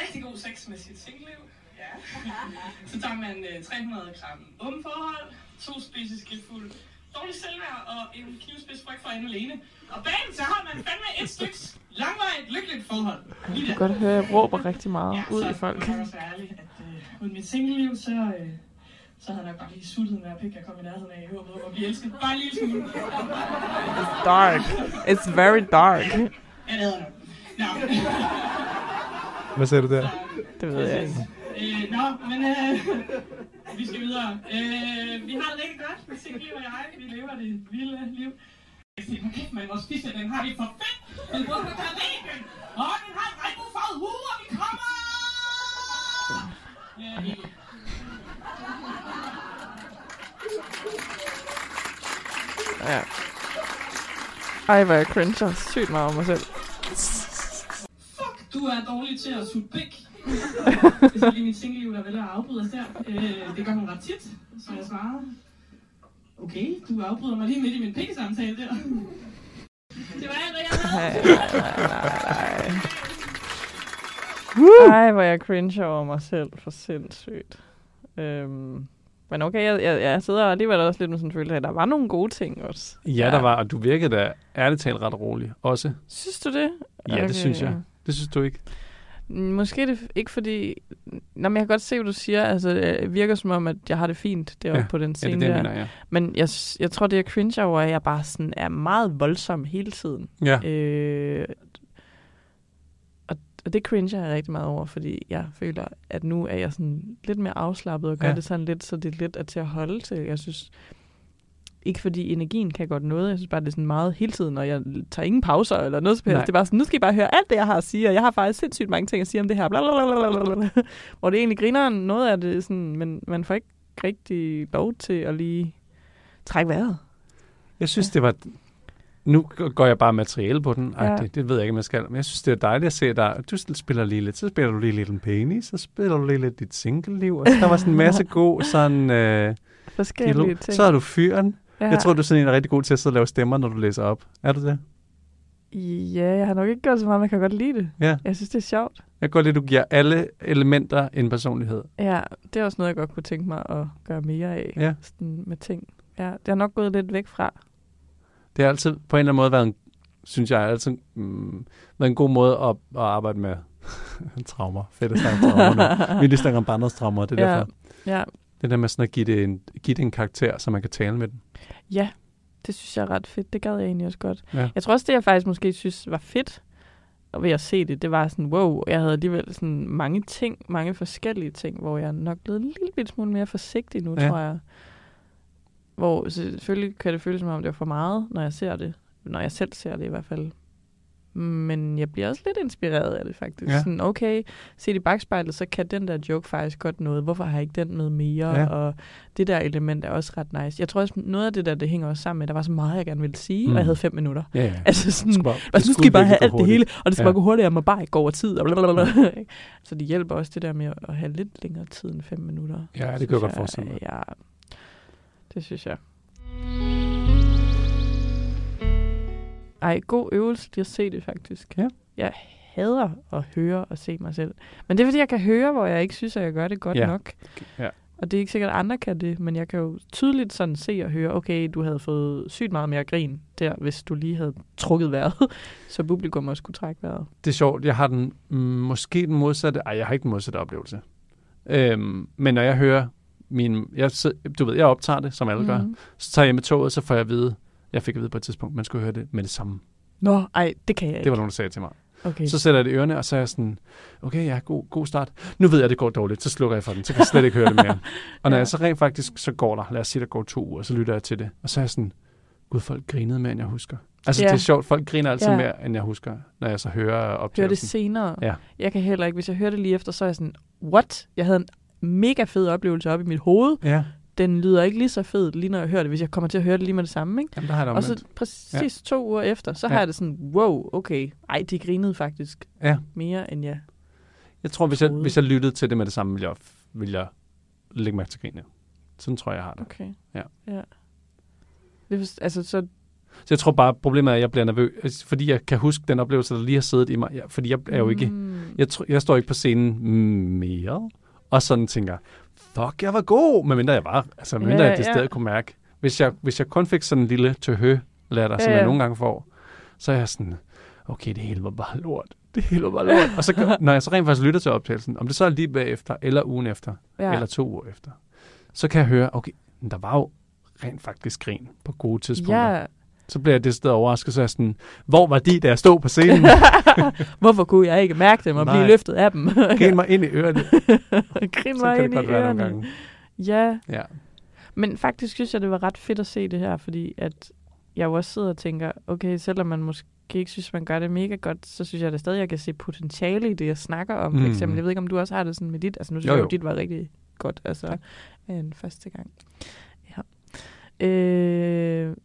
[SPEAKER 5] rigtig god sex med sit singelliv. Ja. [laughs] Så tager man øh, 300 gram åben forhold, to spiseskefuld dårlig selvværd og en knivspids frygt for en alene. Og bang, så har man fandme et stykke langvarigt lykkeligt forhold.
[SPEAKER 2] Du kan godt høre, at jeg råber rigtig meget ud
[SPEAKER 5] så
[SPEAKER 2] i folk.
[SPEAKER 5] må jeg også ærlig, at øh, uden mit singelliv, så, øh, så havde jeg nok bare lige suttet hver pik, jeg kom i nærheden af, i håbet om at blive elsket. Bare en lille smule.
[SPEAKER 2] Dark. It's very dark.
[SPEAKER 5] Ja, det havde jeg nok. Nå,
[SPEAKER 1] Hvad sagde du der?
[SPEAKER 2] Det ved jeg ikke.
[SPEAKER 5] øh, nå men øh, vi skal videre. Øh, vi har det rigtig godt med singelliv og jeg. Vi lever det vilde liv. Jeg siger, kæft, man, vores fisse, den har vi for fedt. Den burde på Karibien. Og den har en regnbuefarvet hue, og vi kommer! Ja,
[SPEAKER 2] Ja. Ej, hvor jeg cringer sygt meget om mig selv.
[SPEAKER 5] Fuck, du er dårlig til at sutte pik. [laughs] det er lige mit singelliv, der vælger at afbryde os der. Øh, det gør hun ret tit, så jeg svarer. Okay, du afbryder mig lige midt i min pikkesamtale der. Det var alt, hvad jeg havde.
[SPEAKER 2] Ej, nej, nej. Ej, hvor jeg cringer over mig selv for sindssygt. Øhm, men okay, jeg, jeg, jeg sidder alligevel også lidt med sådan en følelse af, at der var nogle gode ting også.
[SPEAKER 1] Ja, der var, og du virkede da ærligt talt ret rolig også.
[SPEAKER 2] Synes du det?
[SPEAKER 1] Ja, det synes jeg. Det synes du ikke?
[SPEAKER 2] Mm, Måske er det ikke fordi... Nå, men jeg kan godt se, hvad du siger. Altså, det virker som om, at jeg har det fint deroppe
[SPEAKER 1] Ja.
[SPEAKER 2] på den
[SPEAKER 1] Ja, det
[SPEAKER 2] scene
[SPEAKER 1] er det, jeg
[SPEAKER 2] der.
[SPEAKER 1] mener, ja.
[SPEAKER 2] Men jeg, jeg tror, det jeg cringe over, er, at jeg bare sådan er meget voldsom hele tiden.
[SPEAKER 1] Ja,
[SPEAKER 2] Øh, og, det cringer jeg rigtig meget over, fordi jeg føler, at nu er jeg sådan lidt mere afslappet og gør
[SPEAKER 1] Ja.
[SPEAKER 2] ja. det sådan lidt, så det lidt er til at holde til. Jeg synes, ikke fordi energien kan godt noget, jeg synes bare, det er sådan meget hele tiden, og jeg tager ingen pauser eller noget som helst.
[SPEAKER 1] Nej.
[SPEAKER 2] Det er bare sådan, nu skal I bare høre alt det, jeg har at sige, og jeg har faktisk sindssygt mange ting at sige om det her. Blablabla. [laughs] Hvor det egentlig griner noget af det, sådan, men man får ikke rigtig lov til at lige trække vejret.
[SPEAKER 1] jeg synes, det var... Nu går jeg bare materiale på den. Ej,
[SPEAKER 2] Ja.
[SPEAKER 1] det, det ved jeg ikke, om jeg skal. Men jeg synes, det er dejligt at se dig. Du spiller lige lidt. Så spiller du lige lidt en penis. Så spiller du lige lidt dit single-liv. Og der var sådan en masse [laughs] god sådan... Øh,
[SPEAKER 2] Forskellige
[SPEAKER 1] kilo.
[SPEAKER 2] ting.
[SPEAKER 1] Så er du fyren.
[SPEAKER 2] ja.
[SPEAKER 1] Jeg tror, du er sådan en, der er rigtig god til at sidde og lave stemmer, når du læser op. Er du det?
[SPEAKER 2] Ja, jeg har nok ikke gjort så meget, men jeg kan godt lide det.
[SPEAKER 1] Ja.
[SPEAKER 2] Jeg synes, det er sjovt.
[SPEAKER 1] Jeg kan godt lide, at du giver alle elementer en personlighed.
[SPEAKER 2] Ja, det er også noget, jeg godt kunne tænke mig at gøre mere af.
[SPEAKER 1] Ja.
[SPEAKER 2] Sådan med ting. Ja, det har nok gået lidt væk fra.
[SPEAKER 1] Det har altid på en eller anden måde været en, synes jeg, altid mm, været en god måde at, at arbejde med [laughs] traumer. Fedt at snakke traumer nu. [laughs] Vi lige snakker om barnets traumer, det er
[SPEAKER 2] ja.
[SPEAKER 1] derfor.
[SPEAKER 2] Ja.
[SPEAKER 1] Det der med sådan at give det, en, give det en karakter, så man kan tale med den.
[SPEAKER 2] ja, det synes jeg er ret fedt. Det gad jeg egentlig også godt.
[SPEAKER 1] Ja.
[SPEAKER 2] Jeg tror også, det jeg faktisk måske synes var fedt ved at se det, det var sådan, wow, jeg havde alligevel sådan mange ting, mange forskellige ting, hvor jeg nok blevet en lille smule mere forsigtig nu,
[SPEAKER 1] ja.
[SPEAKER 2] tror jeg. Hvor selvfølgelig kan det føles som om, det er for meget, når jeg ser det. Når jeg selv ser det i hvert fald. Men jeg bliver også lidt inspireret af det, faktisk.
[SPEAKER 1] Ja.
[SPEAKER 2] Sådan, okay, set i bagspejlet, så kan den der joke faktisk godt noget. Hvorfor har jeg ikke den med mere?
[SPEAKER 1] Ja.
[SPEAKER 2] Og det der element er også ret nice. Jeg tror også, noget af det der, det hænger også sammen med, der var så meget, jeg gerne ville sige, mm.
[SPEAKER 1] Mm.
[SPEAKER 2] og jeg havde fem minutter.
[SPEAKER 1] Ja, ja. [laughs]
[SPEAKER 2] Altså sådan,
[SPEAKER 1] Det skulle bare-
[SPEAKER 2] altså, nu skal I bare have alt det hele, og det skal
[SPEAKER 1] Ja.
[SPEAKER 2] bare gå hurtigt, jeg må bare ikke gå over tid. Og blablabla. så det hjælper også det der med at have lidt længere tid end fem minutter.
[SPEAKER 1] Ja, det kan jeg godt forestille mig.
[SPEAKER 2] Ja, det synes jeg. Ej, god øvelse lige at se det faktisk.
[SPEAKER 1] Ja.
[SPEAKER 2] Jeg hader at høre og se mig selv. Men det er fordi, jeg kan høre, hvor jeg ikke synes, at jeg gør det godt
[SPEAKER 1] Ja.
[SPEAKER 2] nok.
[SPEAKER 1] Ja.
[SPEAKER 2] Og det er ikke sikkert, at andre kan det, men jeg kan jo tydeligt sådan se og høre, okay, du havde fået sygt meget mere grin der, hvis du lige havde trukket vejret, [laughs] så publikum også kunne trække vejret.
[SPEAKER 1] Det er sjovt. Jeg har den mm, måske den modsatte. Ej, jeg har ikke den modsatte oplevelse. Øhm, men når jeg hører min... Jeg, du ved, jeg optager det, som alle mm. gør.
[SPEAKER 2] Mhm.
[SPEAKER 1] Så tager jeg med toget, så får jeg at vide... Jeg fik at vide på et tidspunkt, man skulle høre det med det samme.
[SPEAKER 2] Nå, ej, det kan jeg ikke.
[SPEAKER 1] Det var nogen, der sagde til mig.
[SPEAKER 2] okay.
[SPEAKER 1] Så sætter jeg det i ørerne, og så er jeg sådan, okay, ja, god, god start. Nu ved jeg, at det går dårligt, så slukker jeg for den, så kan jeg slet ikke høre det mere. [laughs] Og når
[SPEAKER 2] Ja.
[SPEAKER 1] jeg så rent faktisk, så går der, lad os sige, der går to uger, så lytter jeg til det. Og så er jeg sådan, gud, folk grinede mere, end jeg husker. Altså,
[SPEAKER 2] Ja.
[SPEAKER 1] det er sjovt, folk griner altid
[SPEAKER 2] Ja.
[SPEAKER 1] mere, end jeg husker, når jeg så hører
[SPEAKER 2] Hør det
[SPEAKER 1] optagelsen.
[SPEAKER 2] senere.
[SPEAKER 1] Ja.
[SPEAKER 2] Jeg kan heller ikke, hvis jeg hører det lige efter, så er jeg sådan, what? Jeg havde en mega fed oplevelse op i mit hoved.
[SPEAKER 1] Ja,
[SPEAKER 2] Den lyder ikke lige så fed, lige når jeg hører det, hvis jeg kommer til at høre det lige med det samme, ikke?
[SPEAKER 1] Jamen, der har det
[SPEAKER 2] Og så præcis ja. to uger efter, så
[SPEAKER 1] Ja.
[SPEAKER 2] har jeg det sådan, wow, okay. Ej, de grinede faktisk
[SPEAKER 1] Ja.
[SPEAKER 2] mere, end jeg
[SPEAKER 1] Jeg tror, hvis jeg,
[SPEAKER 2] troede.
[SPEAKER 1] hvis jeg lyttede til det med det samme, ville jeg, ville jeg lægge mærke til grinene. Sådan tror jeg, jeg har det.
[SPEAKER 2] Okay.
[SPEAKER 1] Ja.
[SPEAKER 2] ja. Det er, altså, så,
[SPEAKER 1] Så jeg tror bare, problemet er, at jeg bliver nervøs, fordi jeg kan huske den oplevelse, der lige har siddet i mig. Ja, fordi jeg er jo ikke...
[SPEAKER 2] Mm,
[SPEAKER 1] Jeg, tr- jeg står ikke på scenen mere, og sådan tænker, fuck, jeg var god, medmindre jeg var, altså medmindre
[SPEAKER 2] Ja,
[SPEAKER 1] jeg det
[SPEAKER 2] ja.
[SPEAKER 1] stadig kunne mærke. Hvis jeg, hvis jeg kun fik sådan en lille tøhø latter, som
[SPEAKER 2] Ja,
[SPEAKER 1] jeg
[SPEAKER 2] ja.
[SPEAKER 1] nogle gange får, så er jeg sådan, okay, det hele var bare lort. Det hele var bare lort. og så, når jeg så rent faktisk lytter til optagelsen, om det så er lige bagefter, eller ugen efter,
[SPEAKER 2] ja.
[SPEAKER 1] eller to uger efter, så kan jeg høre, okay, der var jo rent faktisk grin på gode tidspunkter.
[SPEAKER 2] ja.
[SPEAKER 1] Så bliver jeg det sted overrasket, så er jeg sådan, hvor var de, da jeg stod på scenen? [laughs]
[SPEAKER 2] Hvorfor kunne jeg ikke mærke dem og blive
[SPEAKER 1] Nej.
[SPEAKER 2] løftet af dem? [laughs]
[SPEAKER 1] Grin mig ind i ørerne. [laughs]
[SPEAKER 2] Grin mig ind i ørerne. Ja,
[SPEAKER 1] Ja.
[SPEAKER 2] Men faktisk synes jeg, det var ret fedt at se det her, fordi at jeg jo også sidder og tænker, okay, selvom man måske ikke synes, man gør det mega godt, så synes jeg da stadig, jeg kan se potentiale i det, jeg snakker om. For eksempel, jeg ved ikke, om du også har det sådan med dit. Altså nu synes
[SPEAKER 1] Jo,
[SPEAKER 2] jeg jo,
[SPEAKER 1] jo.
[SPEAKER 2] dit var rigtig godt, altså en første gang. Ja. Øh,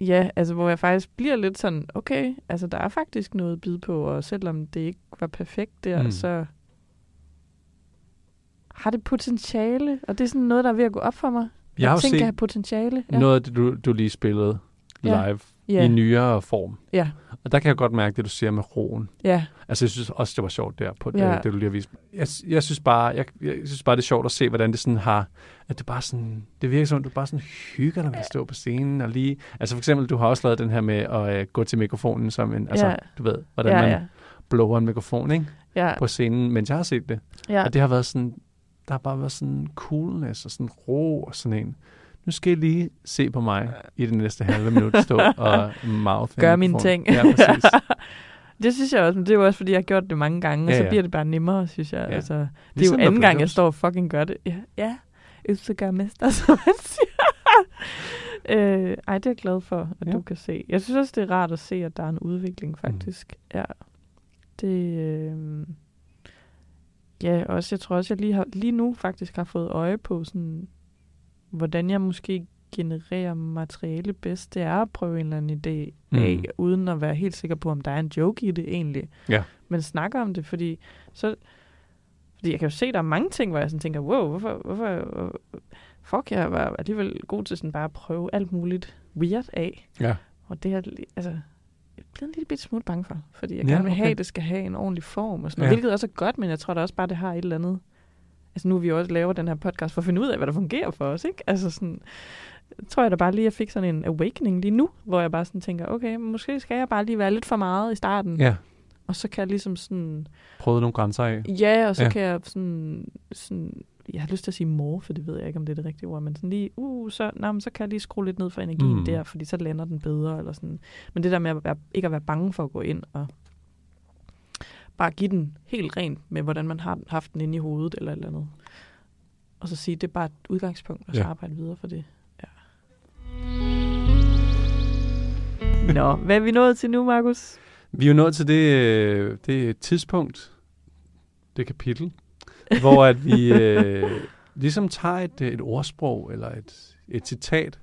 [SPEAKER 2] ja, altså hvor jeg faktisk bliver lidt sådan, okay, altså der er faktisk noget at byde på, og selvom det ikke var perfekt der,
[SPEAKER 1] Mm.
[SPEAKER 2] så har det potentiale, og det er sådan noget, der er ved at gå op for mig.
[SPEAKER 1] Jeg har jo
[SPEAKER 2] ting kan
[SPEAKER 1] set
[SPEAKER 2] have potentiale.
[SPEAKER 1] ja. noget af det, du, du lige spillede live
[SPEAKER 2] ja.
[SPEAKER 1] I nyere form.
[SPEAKER 2] Ja,
[SPEAKER 1] Og der kan jeg godt mærke det, du siger med roen.
[SPEAKER 2] ja,
[SPEAKER 1] Altså, jeg synes også, det var sjovt der, på
[SPEAKER 2] Ja.
[SPEAKER 1] ja. det, det, du lige har vist. Jeg, jeg, synes bare, jeg, jeg synes bare, det er sjovt at se, hvordan det sådan har... At det bare sådan... Det virker som, om du bare sådan hygger dig ved at stå på scenen og lige... Altså for eksempel, du har også lavet den her med at øh, gå til mikrofonen som en... Altså,
[SPEAKER 2] Ja.
[SPEAKER 1] du ved, hvordan
[SPEAKER 2] ja,
[SPEAKER 1] man
[SPEAKER 2] ja,
[SPEAKER 1] blower en mikrofon, ikke?
[SPEAKER 2] ja,
[SPEAKER 1] På scenen, mens jeg har set det.
[SPEAKER 2] ja.
[SPEAKER 1] Og det har været sådan, der har bare været sådan coolness og sådan ro og sådan en. Nu skal I lige se på mig i det næste halve minut stå [laughs] og mouth.
[SPEAKER 2] Gør mine ting.
[SPEAKER 1] Ja, præcis. [laughs]
[SPEAKER 2] det synes jeg også, men det er jo også, fordi jeg har gjort det mange gange, og
[SPEAKER 1] Ja,
[SPEAKER 2] så
[SPEAKER 1] ja.
[SPEAKER 2] bliver det bare nemmere, synes jeg.
[SPEAKER 1] Ja.
[SPEAKER 2] Altså, det er
[SPEAKER 1] Ligesom
[SPEAKER 2] jo
[SPEAKER 1] når
[SPEAKER 2] anden gang, jeg står og fucking gør det. Ja, ja. Øvelse gør mester, [laughs] som man siger. øh, ej, det er jeg glad for, at
[SPEAKER 1] Ja.
[SPEAKER 2] du kan se. Jeg synes også, det er rart at se, at der er en udvikling, faktisk. Mm. Ja. Det, øh... Ja, også, jeg tror også, jeg lige, har, lige nu faktisk har fået øje på, sådan, hvordan jeg måske genererer materiale bedst. Det er at prøve en eller anden idé af,
[SPEAKER 1] Mm.
[SPEAKER 2] uden at være helt sikker på, om der er en joke i det egentlig.
[SPEAKER 1] Ja.
[SPEAKER 2] Men snakker om det, fordi så... Fordi jeg kan jo se, at der er mange ting, hvor jeg sådan tænker, wow, hvorfor, hvorfor fuck, jeg var alligevel god til sådan bare at prøve alt muligt weird af.
[SPEAKER 1] Ja.
[SPEAKER 2] Og det er altså, jeg er blevet en lille bit smule bange for, fordi jeg
[SPEAKER 1] Ja,
[SPEAKER 2] gerne vil have,
[SPEAKER 1] okay.
[SPEAKER 2] at det skal have en ordentlig form og sådan
[SPEAKER 1] Ja.
[SPEAKER 2] noget, hvilket også er godt, men jeg tror da også bare, det har et eller andet. Altså nu er vi jo også laver den her podcast for at finde ud af, hvad der fungerer for os, ikke? Altså sådan, tror jeg da bare lige, at jeg fik sådan en awakening lige nu, hvor jeg bare sådan tænker, okay, måske skal jeg bare lige være lidt for meget i starten,
[SPEAKER 1] Ja,
[SPEAKER 2] og så kan jeg ligesom sådan,
[SPEAKER 1] prøvet nogle grænser af.
[SPEAKER 2] ja, og så
[SPEAKER 1] Ja.
[SPEAKER 2] kan jeg sådan, sådan, jeg har lyst til at sige mor, for det ved jeg ikke, om det er det rigtige ord, men sådan lige, uh, så, nej, men så kan jeg lige skrue lidt ned for energien
[SPEAKER 1] mm.
[SPEAKER 2] der, fordi så lander den bedre, eller sådan. Men det der med at være, ikke at være bange for at gå ind og bare give den helt rent med, hvordan man har haft den inde i hovedet, eller et eller andet. Og så sige, det er bare et udgangspunkt, og så
[SPEAKER 1] Ja.
[SPEAKER 2] arbejde videre for det. Ja. Nå, hvad er vi nået til nu, Markus?
[SPEAKER 1] Vi er jo nået til det, øh, det tidspunkt, det kapitel, hvor at vi øh, ligesom tager et, et ordsprog eller et, et citat,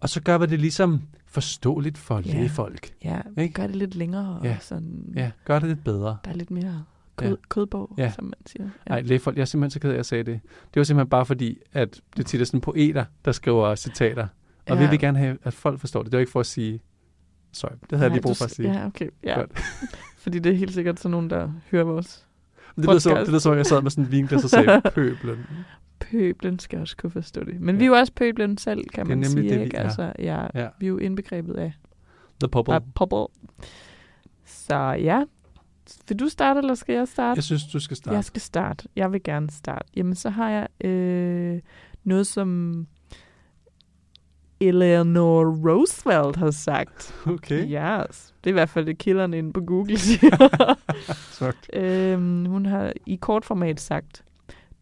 [SPEAKER 1] og så gør vi det ligesom forståeligt for
[SPEAKER 2] Ja.
[SPEAKER 1] lægefolk.
[SPEAKER 2] Ja,
[SPEAKER 1] Ikke?
[SPEAKER 2] gør det lidt længere.
[SPEAKER 1] Ja.
[SPEAKER 2] Og sådan,
[SPEAKER 1] Ja, gør det lidt bedre.
[SPEAKER 2] Der er lidt mere kød,
[SPEAKER 1] Ja.
[SPEAKER 2] kød på,
[SPEAKER 1] Ja.
[SPEAKER 2] som man siger. Ja.
[SPEAKER 1] Nej, lægefolk, jeg er simpelthen så ked af, at jeg sagde det. Det var simpelthen bare fordi, at det tit er sådan poeter, der skriver citater. Og
[SPEAKER 2] Ja.
[SPEAKER 1] vi vil gerne have, at folk forstår det. Det var ikke for at sige... Sorry, det havde jeg
[SPEAKER 2] Nej,
[SPEAKER 1] lige brug for at sige.
[SPEAKER 2] Ja, okay. Ja.
[SPEAKER 1] Godt. [laughs]
[SPEAKER 2] Fordi det er helt sikkert sådan nogen, der hører vores
[SPEAKER 1] det lyder så, det lyder som, om jeg sad med sådan en vinglas og sagde, [laughs] pøblen.
[SPEAKER 2] Pøblen skal også kunne forstå det. Men
[SPEAKER 1] Ja.
[SPEAKER 2] vi er jo også pøblen selv, kan man sige.
[SPEAKER 1] det, vi
[SPEAKER 2] ikke?
[SPEAKER 1] er.
[SPEAKER 2] Altså, ja,
[SPEAKER 1] Ja.
[SPEAKER 2] Vi er jo indbegrebet af
[SPEAKER 1] The Popple.
[SPEAKER 2] af pobble. Så ja, vil du starte, eller skal jeg starte?
[SPEAKER 1] Jeg synes, du skal starte.
[SPEAKER 2] Jeg skal starte. Jeg vil gerne starte. Jamen, så har jeg øh, noget, som Eleanor Roosevelt har sagt. [laughs]
[SPEAKER 1] Okay,
[SPEAKER 2] Yes. Det er i hvert fald det, kilderne inde på Google siger. [laughs] øhm, hun har i kort format sagt,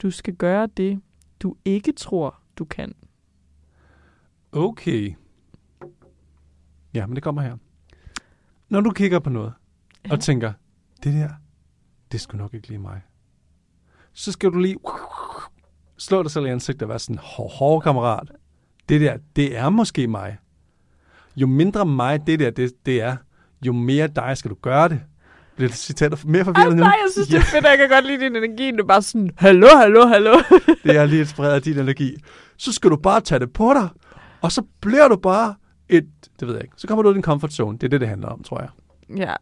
[SPEAKER 2] du skal gøre det, du ikke tror, du kan.
[SPEAKER 1] Okay. Ja, men det kommer her. Når du kigger på noget,
[SPEAKER 2] Ja.
[SPEAKER 1] og tænker, det der, det skulle nok ikke lige mig. Så skal du lige slå dig selv i ansigtet og være sådan, hår, hår kammerat. Det der, det er måske mig. Jo mindre mig det der, det, det er, jo mere dig skal du gøre det. Bliver det citatet mere
[SPEAKER 2] Ej,
[SPEAKER 1] forvirrende nu?
[SPEAKER 2] nej, jeg synes, det er fedt, jeg kan godt lide din energi. Du er bare sådan, hallo, hallo, hallo. [laughs]
[SPEAKER 1] Det er lige inspireret af din energi. Så skal du bare tage det på dig, og så bliver du bare et, det ved jeg ikke, så kommer du ud af din comfort zone. Det er det, det handler om, tror jeg.
[SPEAKER 2] ja,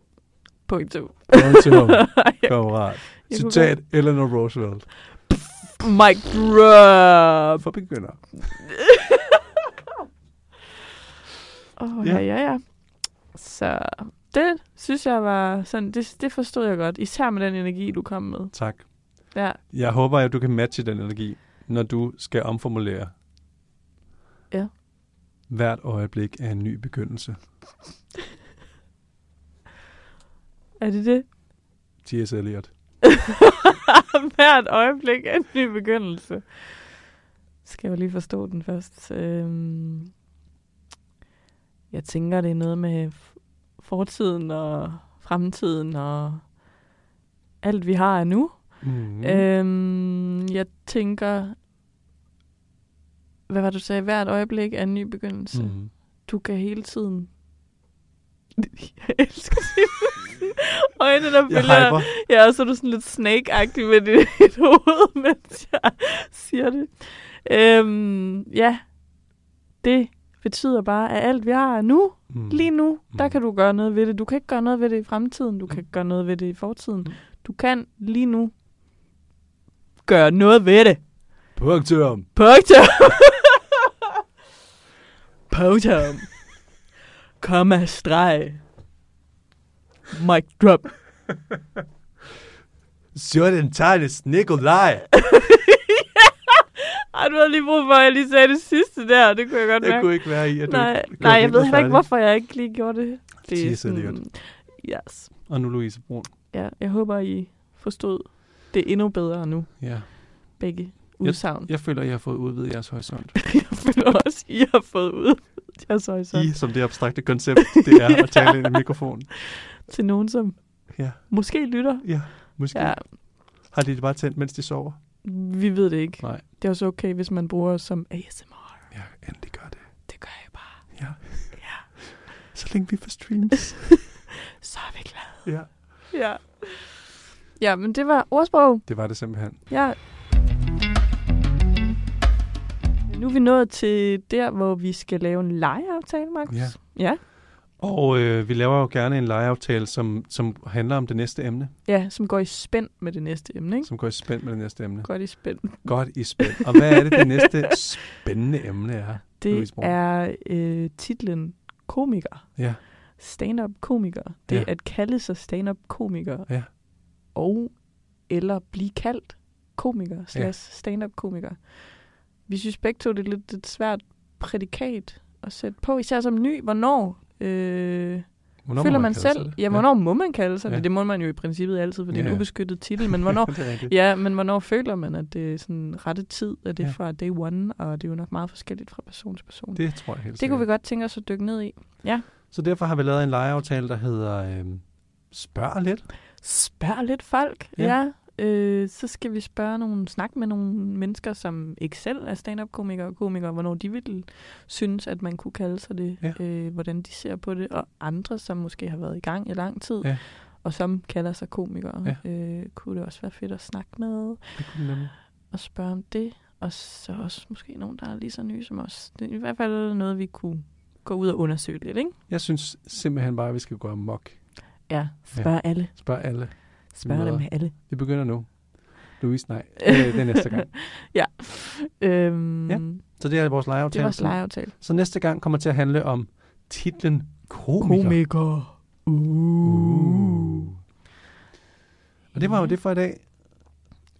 [SPEAKER 2] point to.
[SPEAKER 1] Punktum. [laughs]
[SPEAKER 2] Jeg-
[SPEAKER 1] Kammerat. Citat Eleanor Roosevelt.
[SPEAKER 2] Mic drop.
[SPEAKER 1] For begynder. [laughs]
[SPEAKER 2] Åh, oh,
[SPEAKER 1] ja,
[SPEAKER 2] ja, ja. Så det synes jeg var sådan, det, det forstod jeg godt. Især med den energi, du kom med.
[SPEAKER 1] Tak.
[SPEAKER 2] Ja,
[SPEAKER 1] Jeg håber, at du kan matche den energi, når du skal omformulere.
[SPEAKER 2] Ja.
[SPEAKER 1] Hvert øjeblik er en ny begyndelse.
[SPEAKER 2] er det det?
[SPEAKER 1] T.S. Eliot. [laughs]
[SPEAKER 2] Hvert øjeblik er en ny begyndelse. Skal jeg lige forstå den først. Øhm, jeg tænker, det er noget med fortiden og fremtiden og alt, vi har af nu.
[SPEAKER 1] Mm.
[SPEAKER 2] Øhm, jeg tænker, hvad var det, du sagde? Hvert øjeblik er en ny begyndelse. Mm. Du kan hele tiden... [laughs] Jeg elsker dine øjne, der
[SPEAKER 1] hyper.
[SPEAKER 2] Ja, og så er du sådan lidt snake-agtig med dit, [laughs] dit hoved, mens jeg siger det. Øhm, ja, det betyder bare, at alt vi har nu,
[SPEAKER 1] Mm.
[SPEAKER 2] lige nu, der
[SPEAKER 1] Mm.
[SPEAKER 2] kan du gøre noget ved det. Du kan ikke gøre noget ved det i fremtiden, du kan ikke gøre noget ved det i fortiden.
[SPEAKER 1] Mm.
[SPEAKER 2] Du kan lige nu gøre noget ved det.
[SPEAKER 1] Punktum.
[SPEAKER 2] Punktum. Punktum. Komma streg. Mic drop.
[SPEAKER 1] Sjødentagnes Nikolaj. [laughs]
[SPEAKER 2] Ej, du havde lige brug for, at jeg lige sagde det sidste der. Det kunne jeg godt
[SPEAKER 1] Jeg
[SPEAKER 2] mærke.
[SPEAKER 1] kunne ikke være i, at du
[SPEAKER 2] nej,
[SPEAKER 1] ikke
[SPEAKER 2] nej, jeg ved heller ikke, hvorfor jeg ikke lige gjorde det. Det er.
[SPEAKER 1] Eliot.
[SPEAKER 2] Yes.
[SPEAKER 1] Og nu Louise Brun.
[SPEAKER 2] Ja, jeg håber, I forstod det endnu bedre nu.
[SPEAKER 1] Ja.
[SPEAKER 2] Begge udsagn.
[SPEAKER 1] Jeg føler, at jeg har fået udvidet jeres horisont. [laughs]
[SPEAKER 2] Jeg føler også, I har fået ud jeres horisont
[SPEAKER 1] I, som det abstrakte koncept, det er at tale ind i mikrofonen. [laughs]
[SPEAKER 2] til nogen, som
[SPEAKER 1] Ja.
[SPEAKER 2] måske lytter.
[SPEAKER 1] Ja, måske.
[SPEAKER 2] Ja,
[SPEAKER 1] Ja. Har de det bare tændt, mens de sover?
[SPEAKER 2] vi ved det ikke.
[SPEAKER 1] Nej.
[SPEAKER 2] Det er også okay, hvis man bruger som ASMR.
[SPEAKER 1] Ja, endelig gør det.
[SPEAKER 2] Det gør jeg bare.
[SPEAKER 1] Ja.
[SPEAKER 2] Ja. [laughs]
[SPEAKER 1] Så længe vi får streams. [laughs]
[SPEAKER 2] Så er vi glade.
[SPEAKER 1] ja.
[SPEAKER 2] Ja. Ja, men det var ordsprog.
[SPEAKER 1] Det var det simpelthen.
[SPEAKER 2] Ja. Nu er vi nået til der, hvor vi skal lave en legeaftale, Markus.
[SPEAKER 1] Ja.
[SPEAKER 2] Ja,
[SPEAKER 1] Og øh, vi laver jo gerne en legeaftale, som, som handler om det næste emne.
[SPEAKER 2] ja som går i spænd med det næste emne, ikke?
[SPEAKER 1] Som går i spænd med det næste emne.
[SPEAKER 2] Godt i spænd.
[SPEAKER 1] Godt i spænd. Og hvad er det, det næste spændende emne er?
[SPEAKER 2] Det er øh, titlen komiker.
[SPEAKER 1] Ja.
[SPEAKER 2] Stand-up komiker. Det
[SPEAKER 1] Ja.
[SPEAKER 2] er at kalde sig stand-up komiker.
[SPEAKER 1] Ja.
[SPEAKER 2] Og eller blive kaldt komiker slash stand-up komiker. Vi synes begge to, det er lidt et svært prædikat at sætte på, især som ny. Hvornår, øh,
[SPEAKER 1] Hvornår
[SPEAKER 2] føler
[SPEAKER 1] må
[SPEAKER 2] man,
[SPEAKER 1] kalde
[SPEAKER 2] selv? Ja, hvornår må man kalde sig
[SPEAKER 1] Ja.
[SPEAKER 2] det? Det må man jo i princippet altid, for det er
[SPEAKER 1] Ja,
[SPEAKER 2] en
[SPEAKER 1] ja.
[SPEAKER 2] ubeskyttet titel. Men hvornår, [laughs] ja, men hvornår føler man, at det er sådan rette tid? Er det
[SPEAKER 1] Ja.
[SPEAKER 2] ja. fra day one? Og det er jo nok meget forskelligt fra person til person. Det,
[SPEAKER 1] tror jeg helt
[SPEAKER 2] det kunne vi godt tænke os at dykke ned i.
[SPEAKER 1] Så derfor har vi lavet en legeaftale, der hedder øh, spørg lidt.
[SPEAKER 2] Spørg lidt folk,
[SPEAKER 1] Ja.
[SPEAKER 2] ja. Øh, så skal vi spørge nogle, snakke med nogle mennesker, som ikke selv er stand-up-komikere og komikere, hvornår de vil synes, at man kunne kalde sig det,
[SPEAKER 1] Ja.
[SPEAKER 2] øh, hvordan de ser på det, og andre, som måske har været i gang i lang tid,
[SPEAKER 1] Ja.
[SPEAKER 2] og som kalder sig komikere,
[SPEAKER 1] Ja.
[SPEAKER 2] øh, kunne det også være fedt at snakke med
[SPEAKER 1] Det kunne
[SPEAKER 2] og spørge om det, og så også måske nogen, der er lige så nye som os. Det er i hvert fald noget, vi kunne gå ud og undersøge lidt, ikke?
[SPEAKER 1] Jeg synes simpelthen bare, at vi skal gå amok.
[SPEAKER 2] Ja, spørg ja. alle.
[SPEAKER 1] Spørg alle.
[SPEAKER 2] Spørg dem alle.
[SPEAKER 1] Vi begynder nu. Louise, nej. Det, [laughs] det er næste gang. [laughs]
[SPEAKER 2] Øhm,
[SPEAKER 1] Ja,
[SPEAKER 2] ja,
[SPEAKER 1] Så det er vores legeaftale.
[SPEAKER 2] det var vores legeaftale.
[SPEAKER 1] Så næste gang kommer til at handle om titlen komiker.
[SPEAKER 2] Komiker.
[SPEAKER 1] Uh. Og det var jo det for i dag.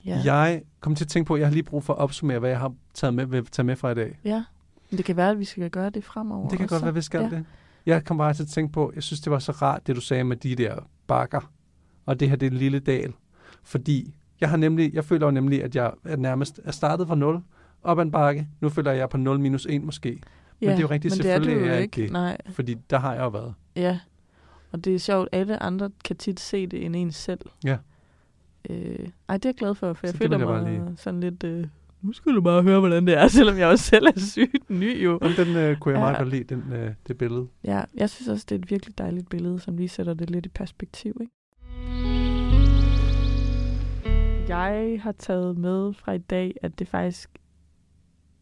[SPEAKER 2] Ja.
[SPEAKER 1] Jeg kom til at tænke på, at jeg har lige brug for at opsummere, hvad jeg har taget med, vil tage med fra i dag.
[SPEAKER 2] ja. Men det kan være, at vi skal gøre det fremover.
[SPEAKER 1] Det kan
[SPEAKER 2] også.
[SPEAKER 1] godt være, at vi skal
[SPEAKER 2] ja.
[SPEAKER 1] det. Jeg kom bare til at tænke på, jeg synes, det var så rart, det du sagde med de der bakker. Og det her, det er en lille dal. Fordi jeg har nemlig, jeg føler jo nemlig, at jeg er nærmest er startet fra 0 op ad en bakke. Nu føler jeg, at jeg er på 0 minus 1 måske.
[SPEAKER 2] Ja,
[SPEAKER 1] det er jo rigtigt,
[SPEAKER 2] men det er
[SPEAKER 1] selvfølgelig
[SPEAKER 2] jo ikke.
[SPEAKER 1] ikke.
[SPEAKER 2] Nej,
[SPEAKER 1] Fordi der har jeg jo været.
[SPEAKER 2] ja. Og det er sjovt, alle andre kan tit se det end en selv.
[SPEAKER 1] Ja.
[SPEAKER 2] Øh, ej, det er jeg glad for, for jeg
[SPEAKER 1] Så
[SPEAKER 2] føler
[SPEAKER 1] jeg
[SPEAKER 2] mig
[SPEAKER 1] lige-
[SPEAKER 2] sådan lidt... Øh, nu skal du bare høre, hvordan det er, [laughs] selvom jeg også selv er sygt ny jo.
[SPEAKER 1] Og den øh, kunne jeg
[SPEAKER 2] Ja.
[SPEAKER 1] meget godt lide, den, øh, det billede.
[SPEAKER 2] Ja, jeg synes også, det er et virkelig dejligt billede, som lige sætter det lidt i perspektiv. Ikke? Jeg har taget med fra i dag, at det faktisk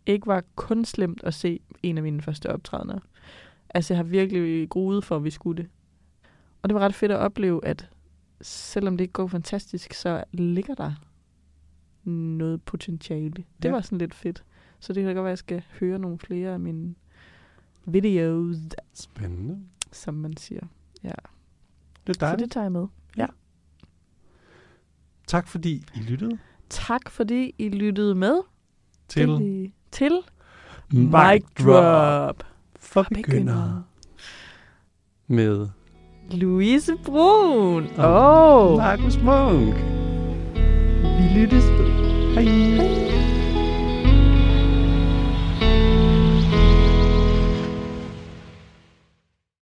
[SPEAKER 2] ikke var kun slemt at se en af mine første optrædener. Altså, jeg har virkelig gruet for, at vi skulle det. Og det var ret fedt at opleve, at selvom det ikke går fantastisk, så ligger der noget potentiale. Det
[SPEAKER 1] Ja.
[SPEAKER 2] var sådan lidt fedt. Så det kan godt være, at jeg skal høre nogle flere af mine videos,
[SPEAKER 1] Spændende.
[SPEAKER 2] som man siger.
[SPEAKER 1] Det er
[SPEAKER 2] Så
[SPEAKER 1] dejligt.
[SPEAKER 2] det tager jeg med.
[SPEAKER 1] Tak fordi I lyttede
[SPEAKER 2] Tak fordi I lyttede med
[SPEAKER 1] til
[SPEAKER 2] til, til
[SPEAKER 1] Mic Drop for
[SPEAKER 2] Begynder.
[SPEAKER 1] begyndere med
[SPEAKER 2] Louise Brun.
[SPEAKER 1] Og
[SPEAKER 2] oh,
[SPEAKER 1] Markus Munk.
[SPEAKER 2] vi lyttes.
[SPEAKER 1] Hej. Hej.